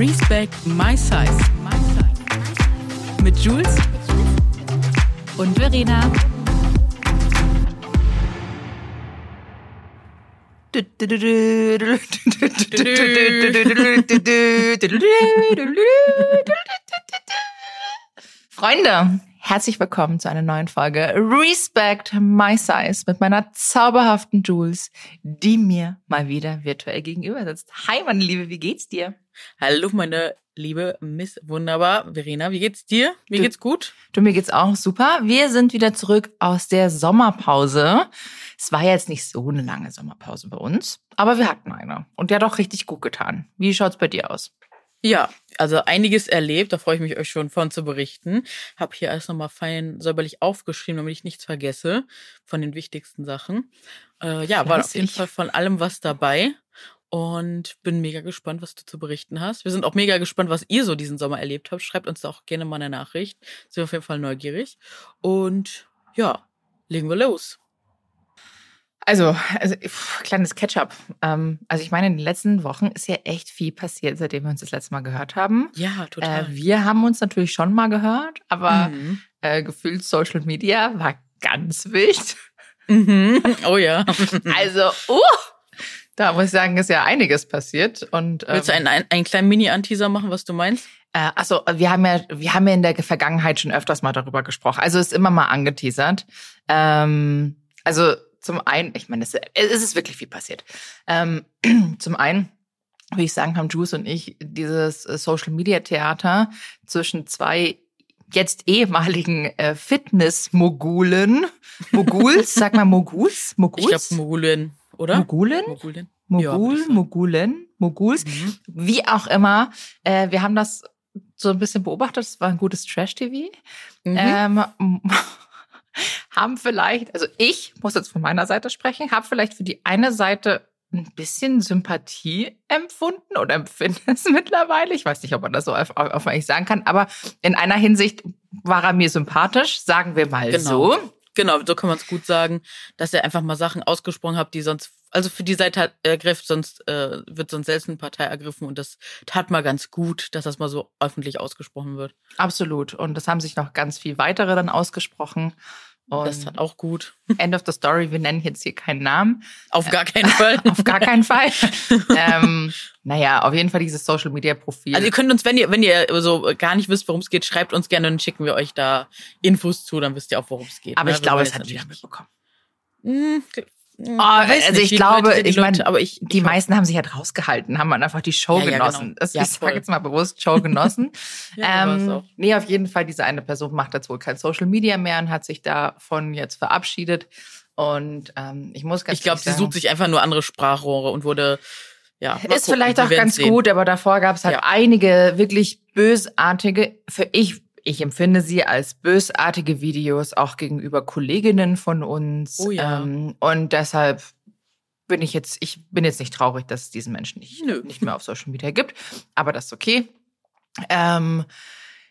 Respect My Size. Mit Jules und Verena. Freunde, herzlich willkommen zu einer neuen Folge Respect My Size mit meiner zauberhaften Jules, die mir mal wieder virtuell gegenüber sitzt. Hi, meine Liebe, wie geht's dir? Hallo, meine liebe Miss Wunderbar. Verena, wie geht's dir? Mir du, geht's gut. Du, mir geht's auch super. Wir sind wieder zurück aus der Sommerpause. Es war jetzt nicht so eine lange Sommerpause bei uns, aber wir hatten eine. Und der hat auch richtig gut getan. Wie schaut's bei dir aus? Ja, also einiges erlebt, da freue ich mich euch schon von zu berichten. Hab hier alles nochmal fein säuberlich aufgeschrieben, damit ich nichts vergesse von den wichtigsten Sachen. Äh, ja, war auf jeden Fall von allem was dabei und bin mega gespannt, was du zu berichten hast. Wir sind auch mega gespannt, was ihr so diesen Sommer erlebt habt. Schreibt uns da auch gerne mal eine Nachricht. Sind wir auf jeden Fall neugierig. Und ja, legen wir los. Also, also pff, kleines Catch-up. Ähm, also ich meine, in den letzten Wochen ist ja echt viel passiert, seitdem wir uns das letzte Mal gehört haben. Ja, total. Äh, wir haben uns natürlich schon mal gehört, aber mhm. äh, gefühlt Social Media war ganz wild. Mhm. Oh ja. also, uh, da muss ich sagen, ist ja einiges passiert. Und, ähm, Willst du einen, einen, einen kleinen Mini-Anteaser machen, was du meinst? Äh, also wir haben ja, wir haben ja in der Vergangenheit schon öfters mal darüber gesprochen. Also ist immer mal angeteasert. Ähm, also zum einen, ich meine, es, es ist wirklich viel passiert. Ähm, zum einen, wie ich sagen, haben Juice und ich dieses äh, Social Media Theater zwischen zwei jetzt ehemaligen äh, Fitness-Mogulen, Moguls, sag mal Moguls, Moguls? Ich glaube Mogulen, oder? Mogulen? Mogulen. Mogul, ja, Mogulen, Moguls, mhm. wie auch immer. Äh, wir haben das so ein bisschen beobachtet. Es war ein gutes Trash-TV. Mhm. Ähm, haben vielleicht, also ich muss jetzt von meiner Seite sprechen, habe vielleicht für die eine Seite ein bisschen Sympathie empfunden oder empfinde es mittlerweile. Ich weiß nicht, ob man das so öffentlich sagen kann, aber in einer Hinsicht war er mir sympathisch, sagen wir mal genau. so. Genau, so kann man es gut sagen, dass er einfach mal Sachen ausgesprochen hat, die sonst, also für die Seite ergriffen, sonst äh, wird sonst selbst eine Partei ergriffen und das tat mal ganz gut, dass das mal so öffentlich ausgesprochen wird. Absolut. Und das haben sich noch ganz viel weitere dann ausgesprochen. Und das hat auch gut. End of the story, wir nennen jetzt hier keinen Namen. Auf gar keinen Fall. auf gar keinen Fall. ähm, naja, auf jeden Fall dieses Social Media Profil. Also ihr könnt uns, wenn ihr, wenn ihr so gar nicht wisst, worum es geht, schreibt uns gerne, dann schicken wir euch da Infos zu, dann wisst ihr auch, worum es geht. Aber ne? ich glaube, es hat jeder mitbekommen. Hm, Oh, also ich glaube, ich meine, aber ich, die ich meisten haben sich halt rausgehalten, haben einfach die Show ja, genossen. Ja, genau. das, ja, ich sage jetzt mal bewusst Show genossen. ja, ähm, nee, auf jeden Fall, diese eine Person macht jetzt wohl kein Social Media mehr und hat sich davon jetzt verabschiedet. Und ähm, ich muss ganz Ich glaube, sie sucht sich einfach nur andere Sprachrohre und wurde ja, ist gucken, vielleicht auch ganz sehen. gut, aber davor gab es halt ja. einige wirklich bösartige, für ich ich empfinde sie als bösartige Videos auch gegenüber Kolleginnen von uns. Oh ja. Ähm, und deshalb bin ich jetzt, ich bin jetzt nicht traurig, dass es diesen Menschen nicht, nicht mehr auf Social Media gibt. Aber das ist okay. Ähm,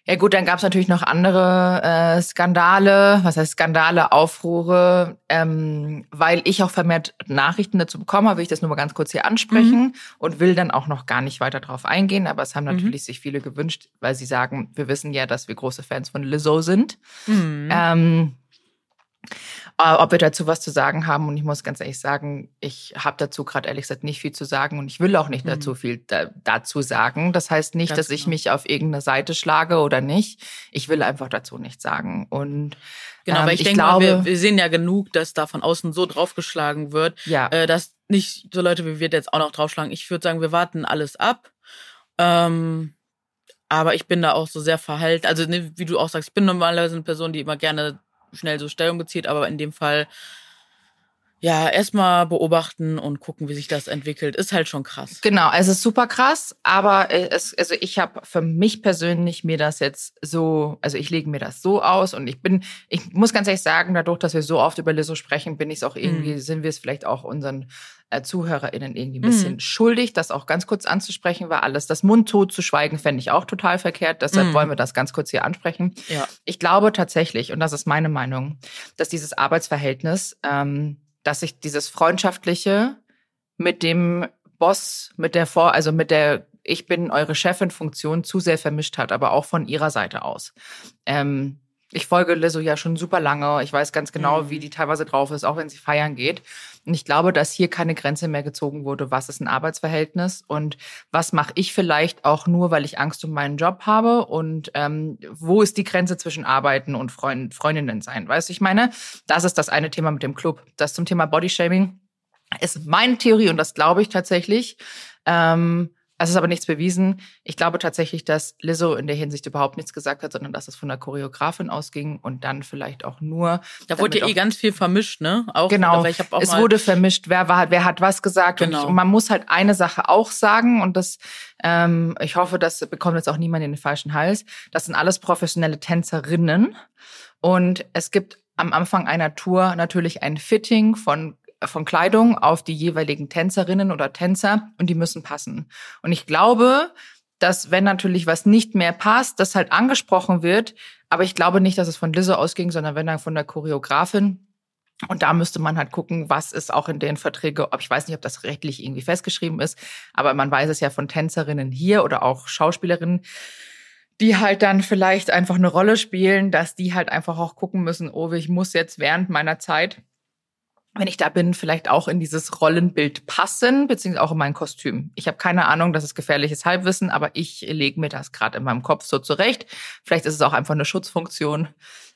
ja gut, dann gab es natürlich noch andere äh, Skandale, was heißt Skandale, Aufruhre, ähm, weil ich auch vermehrt Nachrichten dazu bekomme, will ich das nur mal ganz kurz hier ansprechen mhm. und will dann auch noch gar nicht weiter drauf eingehen. Aber es haben mhm. natürlich mhm. sich viele gewünscht, weil sie sagen, wir wissen ja, dass wir große Fans von Lizzo sind. Mhm. Ähm, äh, ob wir dazu was zu sagen haben. Und ich muss ganz ehrlich sagen, ich habe dazu gerade ehrlich gesagt nicht viel zu sagen und ich will auch nicht mhm. dazu viel da, dazu sagen. Das heißt nicht, ganz dass ich genau. mich auf irgendeine Seite schlage oder nicht. Ich will einfach dazu nichts sagen. Und Genau, ähm, aber ich, ich denke glaube, wir, wir sehen ja genug, dass da von außen so draufgeschlagen wird, ja. äh, dass nicht so Leute wie wir jetzt auch noch draufschlagen. Ich würde sagen, wir warten alles ab. Ähm, aber ich bin da auch so sehr verhalten. Also, ne, wie du auch sagst, ich bin normalerweise eine Person, die immer gerne schnell so Stellung bezieht, aber in dem Fall ja, erstmal beobachten und gucken, wie sich das entwickelt, ist halt schon krass. Genau, es ist super krass, aber es, also ich habe für mich persönlich mir das jetzt so, also ich lege mir das so aus und ich bin, ich muss ganz ehrlich sagen, dadurch, dass wir so oft über Lizzo sprechen, bin ich es auch irgendwie, mhm. sind wir es vielleicht auch unseren äh, ZuhörerInnen irgendwie ein bisschen mhm. schuldig, das auch ganz kurz anzusprechen, weil alles das Mund tot zu schweigen, fände ich auch total verkehrt. Deshalb mhm. wollen wir das ganz kurz hier ansprechen. Ja. Ich glaube tatsächlich, und das ist meine Meinung, dass dieses Arbeitsverhältnis ähm, dass ich dieses freundschaftliche mit dem Boss, mit der Vor, also mit der ich bin eure Chefin-Funktion zu sehr vermischt hat, aber auch von ihrer Seite aus. Ähm, ich folge Lizzo ja schon super lange. Ich weiß ganz genau, mhm. wie die teilweise drauf ist, auch wenn sie feiern geht. Und ich glaube, dass hier keine Grenze mehr gezogen wurde. Was ist ein Arbeitsverhältnis und was mache ich vielleicht auch nur, weil ich Angst um meinen Job habe? Und ähm, wo ist die Grenze zwischen Arbeiten und Freund, Freundinnen sein? Weißt du, ich meine, das ist das eine Thema mit dem Club. Das zum Thema Bodyshaming ist meine Theorie und das glaube ich tatsächlich. Ähm, es ist aber nichts bewiesen. Ich glaube tatsächlich, dass Lizzo in der Hinsicht überhaupt nichts gesagt hat, sondern dass es von der Choreografin ausging und dann vielleicht auch nur. Da wurde ja eh ganz viel vermischt, ne? Auch, genau. Ich auch es wurde vermischt. Wer war, wer hat was gesagt? Genau. Und man muss halt eine Sache auch sagen und das, ähm, ich hoffe, das bekommt jetzt auch niemand in den falschen Hals. Das sind alles professionelle Tänzerinnen und es gibt am Anfang einer Tour natürlich ein Fitting von von Kleidung auf die jeweiligen Tänzerinnen oder Tänzer und die müssen passen. Und ich glaube, dass wenn natürlich was nicht mehr passt, das halt angesprochen wird. Aber ich glaube nicht, dass es von Lizzo ausging, sondern wenn dann von der Choreografin. Und da müsste man halt gucken, was ist auch in den Verträgen, ob ich weiß nicht, ob das rechtlich irgendwie festgeschrieben ist, aber man weiß es ja von Tänzerinnen hier oder auch Schauspielerinnen, die halt dann vielleicht einfach eine Rolle spielen, dass die halt einfach auch gucken müssen, oh, ich muss jetzt während meiner Zeit wenn ich da bin, vielleicht auch in dieses Rollenbild passen, beziehungsweise auch in mein Kostüm. Ich habe keine Ahnung, das ist gefährliches Halbwissen, aber ich lege mir das gerade in meinem Kopf so zurecht. Vielleicht ist es auch einfach eine Schutzfunktion.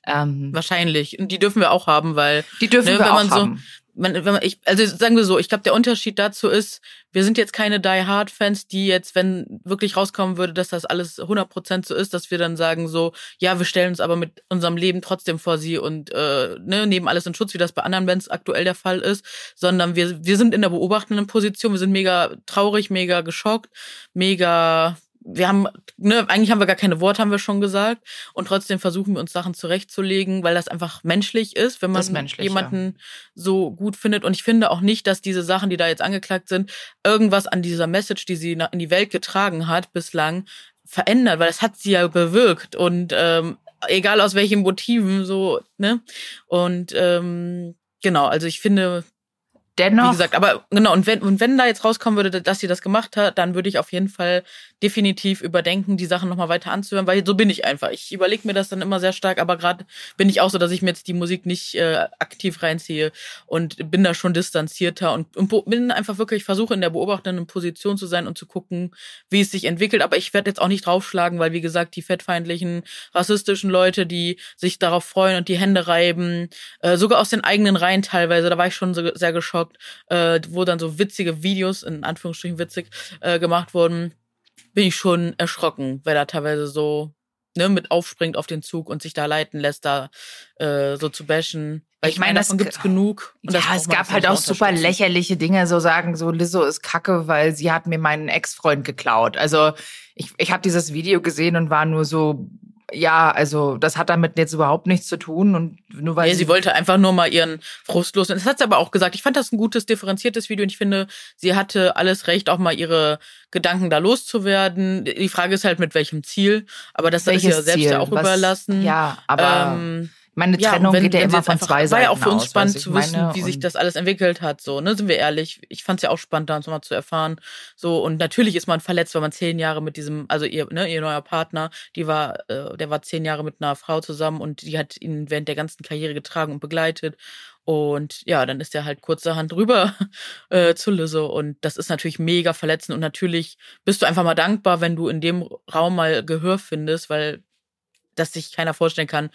Ähm, Wahrscheinlich. Und die dürfen wir auch haben, weil die dürfen ne, wir auch haben. So, man, wenn ich, also sagen wir so, ich glaube, der Unterschied dazu ist, wir sind jetzt keine Die Hard Fans, die jetzt, wenn wirklich rauskommen würde, dass das alles 100% so ist, dass wir dann sagen so, ja, wir stellen uns aber mit unserem Leben trotzdem vor sie und äh, ne, nehmen alles in Schutz, wie das bei anderen Bands aktuell der Fall ist, sondern wir wir sind in der beobachtenden Position, wir sind mega traurig, mega geschockt, mega wir haben, ne, eigentlich haben wir gar keine Worte, haben wir schon gesagt. Und trotzdem versuchen wir uns Sachen zurechtzulegen, weil das einfach menschlich ist, wenn man jemanden ja. so gut findet. Und ich finde auch nicht, dass diese Sachen, die da jetzt angeklagt sind, irgendwas an dieser Message, die sie in die Welt getragen hat, bislang verändert, weil das hat sie ja bewirkt. Und ähm, egal aus welchen Motiven, so, ne? Und ähm, genau, also ich finde, Dennoch. Wie gesagt, aber genau, und wenn, und wenn da jetzt rauskommen würde, dass sie das gemacht hat, dann würde ich auf jeden Fall definitiv überdenken, die Sachen nochmal weiter anzuhören, weil so bin ich einfach. Ich überlege mir das dann immer sehr stark, aber gerade bin ich auch so, dass ich mir jetzt die Musik nicht äh, aktiv reinziehe und bin da schon distanzierter und, und bin einfach wirklich, versuche in der beobachtenden Position zu sein und zu gucken, wie es sich entwickelt. Aber ich werde jetzt auch nicht draufschlagen, weil wie gesagt, die fettfeindlichen, rassistischen Leute, die sich darauf freuen und die Hände reiben, äh, sogar aus den eigenen Reihen teilweise, da war ich schon so, sehr geschockt gezockt, äh, wo dann so witzige Videos, in Anführungsstrichen witzig, äh, gemacht wurden, bin ich schon erschrocken, weil da teilweise so ne, mit aufspringt auf den Zug und sich da leiten lässt, da äh, so zu bashen. Weil ich, ich meine, davon gibt's genug. Und ja, es gab halt auch super lächerliche Dinge, so sagen, so Lizzo ist kacke, weil sie hat mir meinen Ex-Freund geklaut. Also ich, ich habe dieses Video gesehen und war nur so, ja, also das hat damit jetzt überhaupt nichts zu tun und nur weil nee, sie, sie wollte einfach nur mal ihren Frust los. Und das hat sie aber auch gesagt. Ich fand das ein gutes differenziertes Video und ich finde, sie hatte alles Recht, auch mal ihre Gedanken da loszuwerden. Die Frage ist halt mit welchem Ziel, aber das Welches ist ja selbst Ziel? ja auch Was, überlassen. Ja, aber ähm, meine Trennung ja, wenn, geht ja immer von zwei Seiten War ja auch für uns aus, spannend zu wissen, wie sich das alles entwickelt hat. So, ne, sind wir ehrlich. Ich fand es ja auch spannend, da uns mal zu erfahren. So und natürlich ist man verletzt, wenn man zehn Jahre mit diesem, also ihr, ne, ihr neuer Partner, die war, äh, der war zehn Jahre mit einer Frau zusammen und die hat ihn während der ganzen Karriere getragen und begleitet. Und ja, dann ist er halt kurzerhand rüber äh, zu Lizzo. Und das ist natürlich mega verletzend. Und natürlich bist du einfach mal dankbar, wenn du in dem Raum mal Gehör findest, weil das sich keiner vorstellen kann.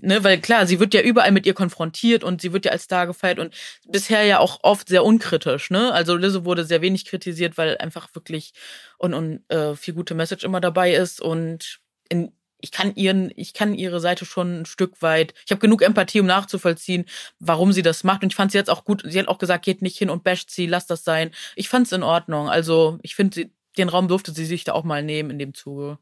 Ne, weil klar, sie wird ja überall mit ihr konfrontiert und sie wird ja als Star gefeiert und bisher ja auch oft sehr unkritisch, ne? Also Lizzo wurde sehr wenig kritisiert, weil einfach wirklich und, und äh, viel gute Message immer dabei ist und in, ich kann ihren, ich kann ihre Seite schon ein Stück weit. Ich habe genug Empathie, um nachzuvollziehen, warum sie das macht. Und ich fand sie jetzt auch gut. Sie hat auch gesagt, geht nicht hin und basht sie, lass das sein. Ich fand es in Ordnung. Also ich finde, den Raum durfte sie sich da auch mal nehmen in dem Zuge.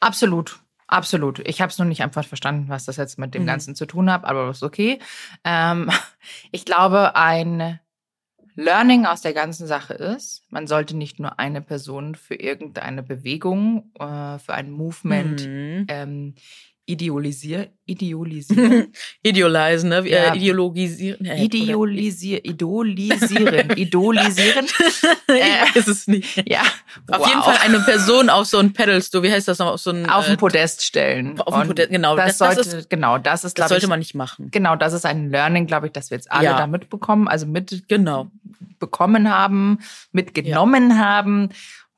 Absolut. Absolut. Ich habe es nur nicht einfach verstanden, was das jetzt mit dem mhm. Ganzen zu tun hat, aber das ist okay. Ähm, ich glaube, ein Learning aus der ganzen Sache ist, man sollte nicht nur eine Person für irgendeine Bewegung, äh, für ein Movement mhm. ähm, idealisieren. Idealisieren. Idealisieren, ne? Ja. Ideologisieren. Äh, Idealisieren. Idolisieren. Idolisieren. äh, ist es nicht. Ja. Auf wow. jeden Fall eine Person auf so ein Pedestal, wie heißt das noch? Auf so ein, auf ein äh, Podest stellen. Auf ein Podest, genau. Das, das, sollte, ist, genau, das ist, Das sollte ich, man nicht machen. Genau, das ist ein Learning, glaube ich, dass wir jetzt alle Ja. da mitbekommen, also mit Genau. bekommen haben, mitgenommen haben.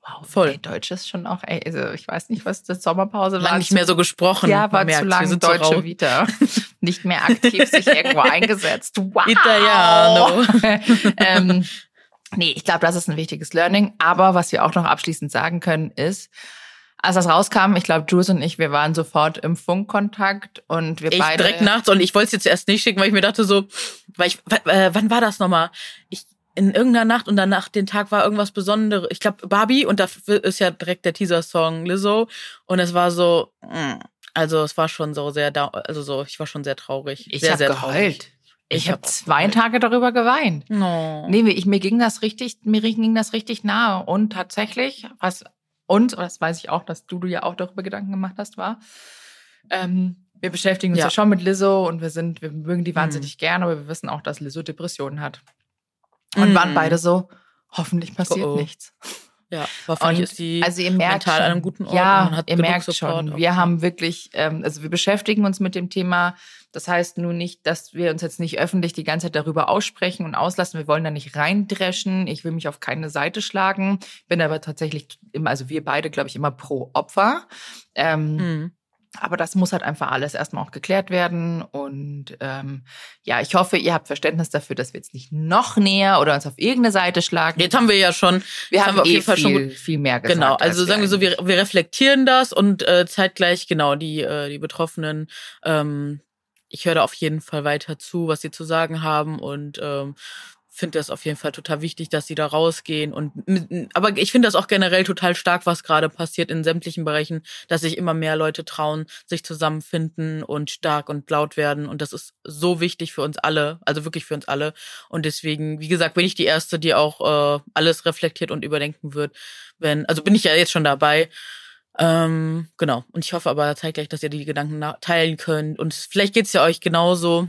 Wow, Voll. Ey, Deutsch ist schon auch, ey, also ich weiß nicht, was das Sommerpause war. Lang nicht mehr so gesprochen. Ja, war merkt, zu lang so deutsche rau. Vita. Nicht mehr aktiv sich irgendwo eingesetzt. Wow. Italiano. ähm, nee, ich glaube, das ist ein wichtiges Learning. Aber was wir auch noch abschließend sagen können, ist, als das rauskam, ich glaube, Jules und ich, wir waren sofort im Funkkontakt und wir Ich beide. direkt nachts und ich wollte es jetzt erst nicht schicken, weil ich mir dachte so, weil ich, äh, wann war das nochmal? Ich in irgendeiner Nacht und danach den Tag war irgendwas Besonderes. Ich glaube Barbie und da ist ja direkt der Teaser-Song Lizzo und es war so, mm, also es war schon so sehr, da, also so, ich war schon sehr traurig, ich sehr habe sehr geheult. traurig. Ich, Ich habe hab zwei geheult. Tage darüber geweint. No. Nee, mir- ich, mir ging das richtig, mir ging das richtig nahe. Und tatsächlich, was, und, das weiß ich auch, dass du dir ja auch darüber Gedanken gemacht hast, war, ähm, wir beschäftigen uns ja. Ja. schon mit Lizzo und wir sind, wir mögen die Mhm. wahnsinnig gerne, aber wir wissen auch, dass Lizzo Depressionen hat. Und Mhm. waren beide so, hoffentlich passiert Oh, oh. nichts. Ja, hoffentlich ist die also ihr merkt mental schon, an einem guten Ort. Ja, ihr merkt Support schon. auch. Wir haben wirklich, ähm, also wir beschäftigen uns mit dem Thema. Das heißt nun nicht, dass wir uns jetzt nicht öffentlich die ganze Zeit darüber aussprechen und auslassen. Wir wollen da nicht reindreschen. Ich will mich auf keine Seite schlagen. Bin aber tatsächlich immer, also wir beide, glaube ich, immer pro Opfer. Ähm, Mhm. Aber das muss halt einfach alles erstmal auch geklärt werden. Und ähm, ja, ich hoffe, ihr habt Verständnis dafür, dass wir jetzt nicht noch näher oder uns auf irgendeine Seite schlagen. Jetzt haben wir ja schon, wir jetzt haben, wir auf eh jeden Fall schon viel, viel mehr gesagt. Genau, als also sagen wir so, wir, wir reflektieren das und äh, zeitgleich, genau, die, äh, die Betroffenen, ähm, ich höre da auf jeden Fall weiter zu, was sie zu sagen haben und ähm, finde das auf jeden Fall total wichtig, dass sie da rausgehen. Und aber ich finde das auch generell total stark, was gerade passiert in sämtlichen Bereichen, dass sich immer mehr Leute trauen, sich zusammenfinden und stark und laut werden. Und das ist so wichtig für uns alle, also wirklich für uns alle. Und deswegen, wie gesagt, bin ich die Erste, die auch äh, alles reflektiert und überdenken wird. Wenn, also bin ich ja jetzt schon dabei. Ähm, genau. Und ich hoffe aber zeitgleich, dass ihr die Gedanken teilen könnt. Und vielleicht geht's ja euch genauso.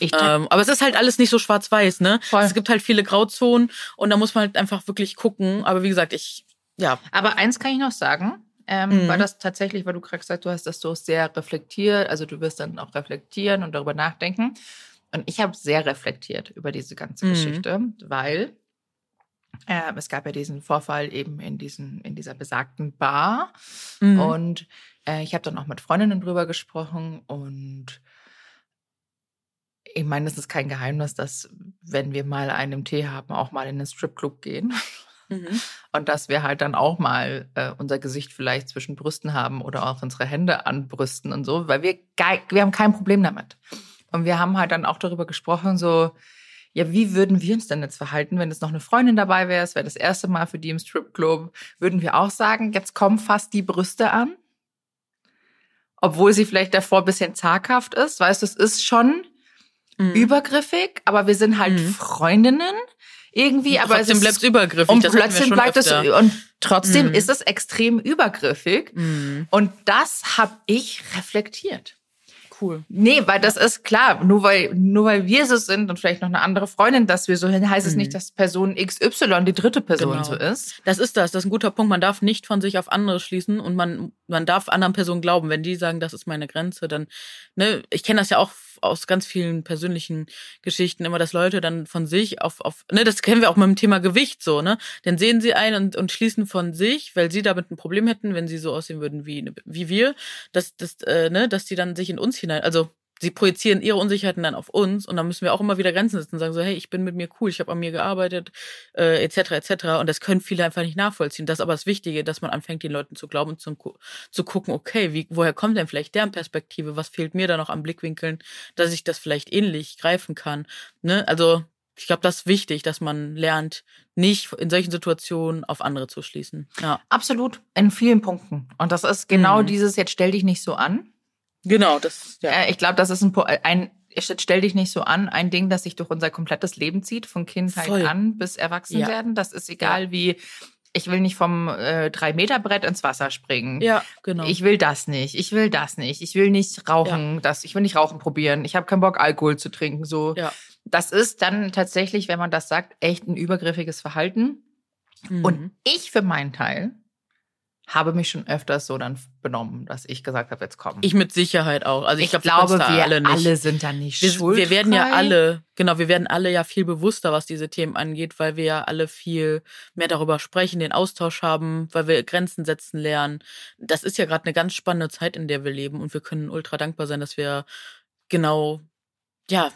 Ähm, aber es ist halt alles nicht so schwarz-weiß, ne? Voll. Es gibt halt viele Grauzonen und da muss man halt einfach wirklich gucken. Aber wie gesagt, ich, ja. Aber eins kann ich noch sagen, ähm, Mhm. weil das tatsächlich, weil du gerade gesagt du hast, dass du sehr reflektiert, also du wirst dann auch reflektieren und darüber nachdenken. Und ich habe sehr reflektiert über diese ganze Mhm. Geschichte, weil äh, es gab ja diesen Vorfall eben in, diesen, in dieser besagten Bar. Mhm. Und äh, ich habe dann auch mit Freundinnen drüber gesprochen und ich meine, es ist kein Geheimnis, dass wenn wir mal einen Tee haben, auch mal in den Stripclub gehen. Mhm. Und dass wir halt dann auch mal äh, unser Gesicht vielleicht zwischen Brüsten haben oder auch unsere Hände an Brüsten und so, weil wir, wir haben kein Problem damit. Und wir haben halt dann auch darüber gesprochen, so, ja, wie würden wir uns denn jetzt verhalten, wenn es noch eine Freundin dabei wäre, es wäre das erste Mal für die im Stripclub, würden wir auch sagen, jetzt kommen fast die Brüste an? Obwohl sie vielleicht davor ein bisschen zaghaft ist, weißt du, es ist schon Mhm. übergriffig, aber wir sind halt Mhm. Freundinnen irgendwie, aber trotzdem es bleibt ist es übergriffig. und das plötzlich bleibt es und trotzdem Mhm. ist es extrem übergriffig Mhm. und das habe ich reflektiert. Cool. Nee, weil das ist klar, nur weil nur weil wir so sind und vielleicht noch eine andere Freundin, dass wir so hin, heißt es Mhm. nicht, dass Person XY die dritte Person Genau. so ist. Das ist das. Das ist ein guter Punkt. Man darf nicht von sich auf andere schließen und man, man darf anderen Personen glauben. Wenn die sagen, das ist meine Grenze, dann, ne, ich kenne das ja auch aus ganz vielen persönlichen Geschichten immer, dass Leute dann von sich auf, auf, ne, das kennen wir auch mit dem Thema Gewicht so, ne? Dann sehen sie ein und, und schließen von sich, weil sie damit ein Problem hätten, wenn sie so aussehen würden wie, wie wir, dass, dass, äh, ne, dass die dann sich in uns hinein, also sie projizieren ihre Unsicherheiten dann auf uns und dann müssen wir auch immer wieder Grenzen setzen und sagen so, hey, ich bin mit mir cool, ich habe an mir gearbeitet, äh, etc. etc. Und das können viele einfach nicht nachvollziehen. Das ist aber das Wichtige, dass man anfängt, den Leuten zu glauben und zu, gu- zu gucken, okay, wie, woher kommt denn vielleicht deren Perspektive? Was fehlt mir da noch an Blickwinkeln, dass ich das vielleicht ähnlich greifen kann? Ne? Also ich glaube, das ist wichtig, dass man lernt, nicht in solchen Situationen auf andere zu schließen. Ja, Absolut, in vielen Punkten. Und das ist genau Mhm. dieses, jetzt stell dich nicht so an. Genau, das ja. Äh, ich glaube, das ist ein, Po- ein stell dich nicht so an, ein Ding, das sich durch unser komplettes Leben zieht, von Kindheit Voll. an bis Erwachsenwerden. Das ist egal, wie ich will nicht vom äh, drei Meter Brett ins Wasser springen. Ja, genau. Ich will das nicht. Ich will das nicht. Ich will nicht rauchen. Ja. Das. Ich will nicht rauchen probieren. Ich habe keinen Bock Alkohol zu trinken. So. Ja. Das ist dann tatsächlich, wenn man das sagt, echt ein übergriffiges Verhalten. Mhm. Und ich für meinen Teil habe mich schon öfters so dann benommen, dass ich gesagt habe, jetzt komm. Ich mit Sicherheit auch. Also ich, ich glaub, glaube, wir alle, alle, sind da nicht wir, schuld. Wir werden ja alle, genau, wir werden alle ja viel bewusster, was diese Themen angeht, weil wir ja alle viel mehr darüber sprechen, den Austausch haben, weil wir Grenzen setzen lernen. Das ist ja gerade eine ganz spannende Zeit, in der wir leben und wir können ultra dankbar sein, dass wir genau, ja,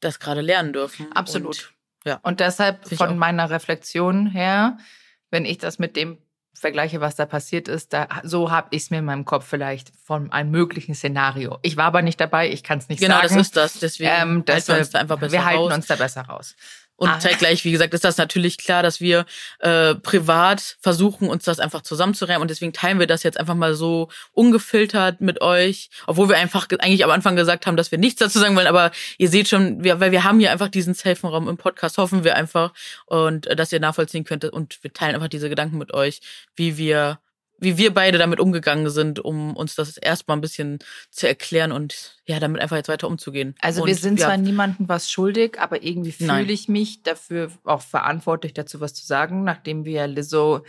das gerade lernen dürfen. Absolut. Und, ja. Und deshalb von meiner Reflexion her, wenn ich das mit dem vergleiche, was da passiert ist, da, so habe ich es mir in meinem Kopf vielleicht von einem möglichen Szenario. Ich war aber nicht dabei, ich kann es nicht genau, sagen. Genau, das ist das. Deswegen ähm, halten wir uns da einfach besser wir halten raus. uns da besser raus. Und ah. zeitgleich, wie gesagt, ist das natürlich klar, dass wir äh, privat versuchen, uns das einfach zusammenzureimen. Und deswegen teilen wir das jetzt einfach mal so ungefiltert mit euch, obwohl wir einfach eigentlich am Anfang gesagt haben, dass wir nichts dazu sagen wollen. Aber ihr seht schon, wir, weil wir haben hier einfach diesen safen Raum im Podcast, hoffen wir einfach und äh, dass ihr nachvollziehen könnt. Und wir teilen einfach diese Gedanken mit euch, wie wir wie wir beide damit umgegangen sind, um uns das erstmal ein bisschen zu erklären und ja, damit einfach jetzt weiter umzugehen. Also und, wir sind ja. zwar niemandem was schuldig, aber irgendwie fühle ich mich dafür auch verantwortlich dazu was zu sagen, nachdem wir Lizzo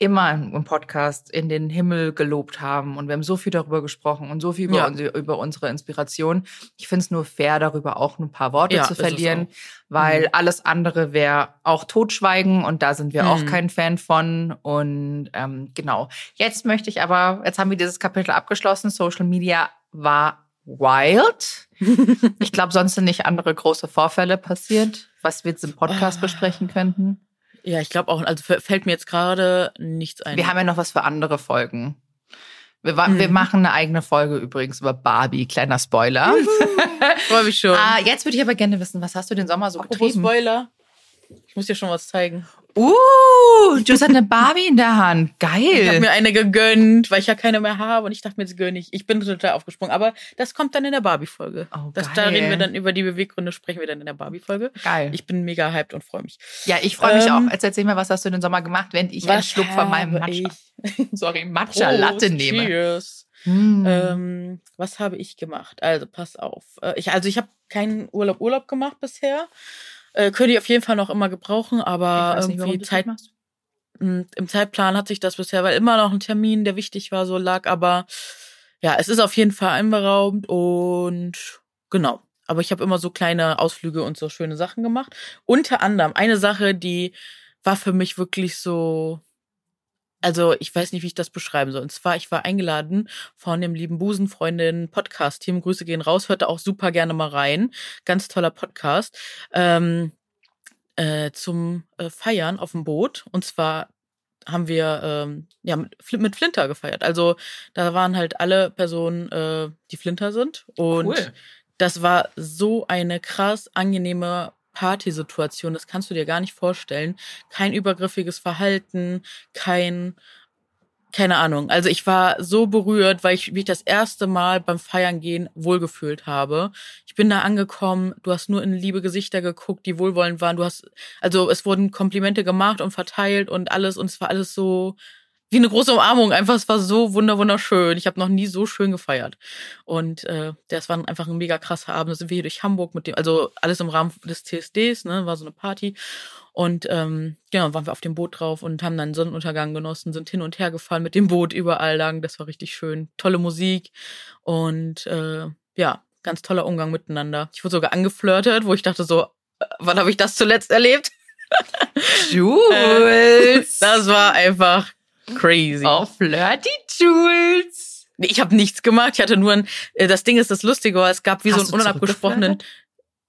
immer im Podcast in den Himmel gelobt haben und wir haben so viel darüber gesprochen und so viel über, ja. unsere, über unsere Inspiration. Ich finde es nur fair, darüber auch ein paar Worte ja, zu verlieren, weil mhm. alles andere wäre auch Totschweigen und da sind wir mhm. auch kein Fan von. Und ähm, genau. Jetzt möchte ich aber, jetzt haben wir dieses Kapitel abgeschlossen. Social Media war wild. ich glaube, sonst sind nicht andere große Vorfälle passiert, was wir jetzt im Podcast oh. besprechen könnten. Ja, ich glaube auch, also fällt mir jetzt gerade nichts ein. Wir haben ja noch was für andere Folgen. Wir, mhm. wir machen eine eigene Folge übrigens über Barbie, kleiner Spoiler. Freue mich schon. Ah, jetzt würde ich aber gerne wissen, was hast du den Sommer so Apropos getrieben? Spoiler. Ich muss dir schon was zeigen. Uh, Jules hat eine Barbie in der Hand. Geil. Ich habe mir eine gegönnt, weil ich ja keine mehr habe und ich dachte mir, jetzt gönne ich. Ich bin total aufgesprungen. Aber das kommt dann in der Barbie-Folge. Oh, geil. Da reden wir dann über die Beweggründe, sprechen wir dann in der Barbie-Folge. Geil. Ich bin mega hyped und freue mich. Ja, ich freue mich ähm, auch. Jetzt erzähl mir, was hast du den Sommer gemacht, wenn ich einen Schluck von meinem Matcha, sorry, Matcha-Latte nehme. Cheers. Hm. Ähm, was habe ich gemacht? Also pass auf. Äh, ich, also ich habe keinen Urlaub Urlaub gemacht bisher. Äh, könnte ich auf jeden Fall noch immer gebrauchen, aber nicht, irgendwie Zeit. Hm, Im Zeitplan hat sich das bisher, weil immer noch ein Termin, der wichtig war, so lag, aber ja, es ist auf jeden Fall einberaumt und genau. Aber ich habe immer so kleine Ausflüge und so schöne Sachen gemacht. Unter anderem eine Sache, die war für mich wirklich so also ich weiß nicht, wie ich das beschreiben soll. Und zwar, ich war eingeladen von dem lieben Busenfreundin Podcast. Team Grüße gehen raus, hört da auch super gerne mal rein. Ganz toller Podcast. Ähm, äh, zum äh, Feiern auf dem Boot. Und zwar haben wir ähm, ja mit, mit Flinter gefeiert. Also da waren halt alle Personen, äh, die Flinter sind. Und cool. das war so eine krass angenehme Partysituation, das kannst du dir gar nicht vorstellen. Kein übergriffiges Verhalten, kein, keine Ahnung. Also ich war so berührt, weil ich mich das erste Mal beim Feiern gehen wohlgefühlt habe. Ich bin da angekommen, du hast nur in liebe Gesichter geguckt, die wohlwollend waren. Du hast, also es wurden Komplimente gemacht und verteilt und alles und es war alles so wie eine große Umarmung. Einfach, es war so wunderschön. Ich habe noch nie so schön gefeiert. Und äh, das war einfach ein mega krasser Abend. Da sind wir hier durch Hamburg mit dem, also alles im Rahmen des CSDs, ne, war so eine Party. Und ähm, genau, waren wir auf dem Boot drauf und haben dann Sonnenuntergang genossen, sind hin und her gefahren mit dem Boot überall lang. Das war richtig schön. Tolle Musik und äh, ja, ganz toller Umgang miteinander. Ich wurde sogar angeflirtet, wo ich dachte so, äh, wann habe ich das zuletzt erlebt? Jules! das war einfach Crazy. Oh, Flirty Jules. Nee, ich habe nichts gemacht. Ich hatte nur ein. Äh, das Ding ist das Lustige, war, es gab wie Hast so einen unabgesprochenen.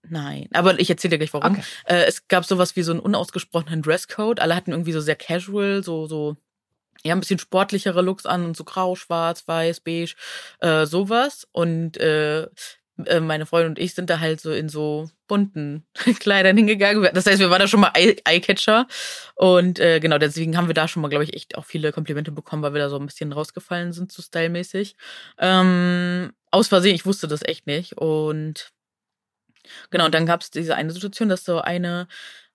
Nein, aber ich erzähle dir gleich warum. Okay. Äh, es gab sowas wie so einen unausgesprochenen Dresscode. Alle hatten irgendwie so sehr casual, so so ja, ein bisschen sportlichere Looks an und so grau, schwarz, weiß, beige, äh, sowas. Und äh, äh, meine Freundin und ich sind da halt so in so bunten Kleidern hingegangen. Das heißt, wir waren da schon mal Eyecatcher. Und äh, genau, deswegen haben wir da schon mal, glaube ich, echt auch viele Komplimente bekommen, weil wir da so ein bisschen rausgefallen sind, so stylmäßig. Ähm, aus Versehen, ich wusste das echt nicht. Und genau, und dann gab es diese eine Situation, dass so eine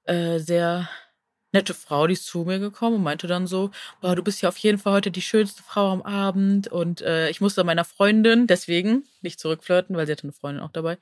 äh, sehr nette Frau, die ist zu mir gekommen und meinte dann so, boah, du bist ja auf jeden Fall heute die schönste Frau am Abend und äh, ich musste meiner Freundin deswegen nicht zurückflirten, weil sie hatte eine Freundin auch dabei.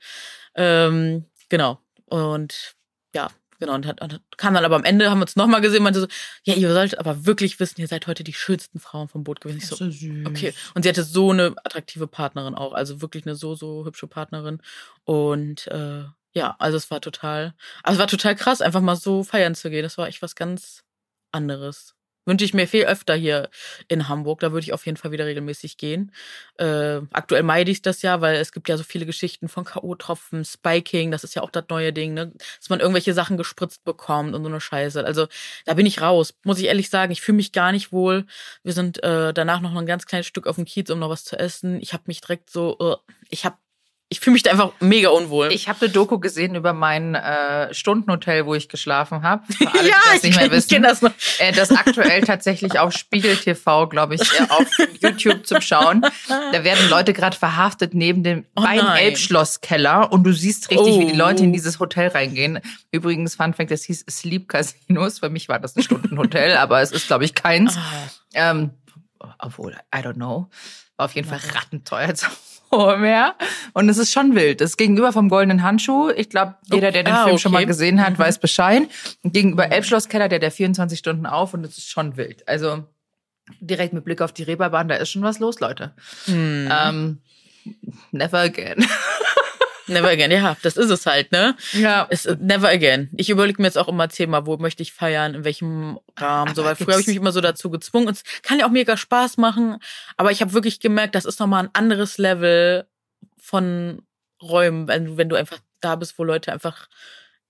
Ähm, genau. Und ja, Genau, und, hat, und kam dann aber am Ende, haben wir uns nochmal gesehen, meinte so, ja, ihr solltet aber wirklich wissen, ihr seid heute die schönsten Frauen vom Boot gewesen. Ich so, süß. okay. Und sie hatte so eine attraktive Partnerin auch, also wirklich eine so, so hübsche Partnerin. Und äh, ja, also es war total, also es war total krass, einfach mal so feiern zu gehen. Das war echt was ganz anderes wünsche ich mir viel öfter hier in Hamburg. Da würde ich auf jeden Fall wieder regelmäßig gehen. Äh, aktuell meide ich das ja, weil es gibt ja so viele Geschichten von K.O.-Tropfen, Spiking, das ist ja auch das neue Ding, ne? dass man irgendwelche Sachen gespritzt bekommt und so eine Scheiße. Also da bin ich raus, muss ich ehrlich sagen. Ich fühle mich gar nicht wohl. Wir sind äh, danach noch ein ganz kleines Stück auf dem Kiez, um noch was zu essen. Ich habe mich direkt so, uh, ich habe ich fühle mich da einfach mega unwohl. Ich habe eine Doku gesehen über mein äh, Stundenhotel, wo ich geschlafen habe. ja, das ich, ich kenne das noch. Äh, das aktuell tatsächlich auf Spiegel TV, glaube ich, äh, auf YouTube zum Schauen. Da werden Leute gerade verhaftet neben dem oh Bein-Elbschlosskeller und du siehst richtig, oh. wie die Leute in oh. dieses Hotel reingehen. Übrigens, Fun Fact, das hieß Sleep Casinos. Für mich war das ein Stundenhotel, aber es ist, glaube ich, keins. Ah. Ähm, obwohl, I don't know. War auf jeden Fall rattenteuer mehr. Und es ist schon wild. Das gegenüber vom Goldenen Handschuh. Ich glaube, jeder, der den ah, Film okay. schon mal gesehen hat, mhm. weiß Bescheid. Und gegenüber Elbschlosskeller, der der 24 Stunden auf und es ist schon wild. Also direkt mit Blick auf die Reeperbahn, da ist schon was los, Leute. Mhm. Ähm, never again. Never again, ja, das ist es halt, ne? Ja. Es, never again. Ich überlege mir jetzt auch immer Thema, wo möchte ich feiern, in welchem Rahmen, so, weil früher habe ich mich immer so dazu gezwungen. Und es kann ja auch mega Spaß machen, aber ich habe wirklich gemerkt, das ist nochmal ein anderes Level von Räumen, wenn, wenn du einfach da bist, wo Leute einfach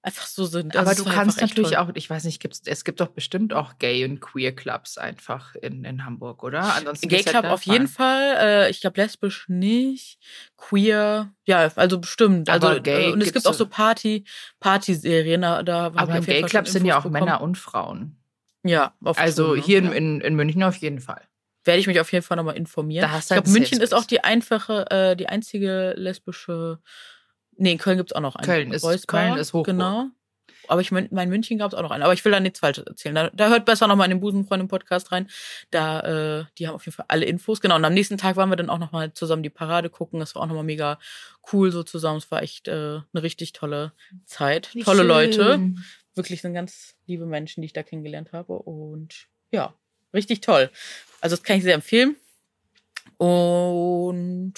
einfach so sind. Aber du kannst natürlich toll. auch, ich weiß nicht, gibt's, es gibt doch bestimmt auch Gay- und Queer-Clubs einfach in, in Hamburg, oder? Ansonsten Gay Club auf jeden Fall. Äh, ich glaube lesbisch nicht. Queer, ja, also bestimmt. Aber also Gay und es gibt auch so Party, Partyserien. Da, da aber im Gay Club sind ja auch bekommen. Männer und Frauen. Ja, auf Also Tour, hier ja. in, in München auf jeden Fall werde ich mich auf jeden Fall nochmal informieren. Da hast ich glaube, München ist auch die einfache, äh, die einzige lesbische Nee, in Köln gibt es auch noch einen. Köln ist, Reusbar, Köln ist Hochburg. Genau. Aber ich meine, in München gab es auch noch einen. Aber ich will da nichts Falsches erzählen. Da, da hört besser nochmal in den Busenfreundin-Podcast rein. Da, äh, die haben auf jeden Fall alle Infos. Genau. Und am nächsten Tag waren wir dann auch nochmal zusammen die Parade gucken. Das war auch nochmal mega cool so zusammen. Es war echt äh, eine richtig tolle Zeit. Wie tolle schön. Leute. Wirklich sind ganz liebe Menschen, die ich da kennengelernt habe. Und ja, richtig toll. Also das kann ich sehr empfehlen. Und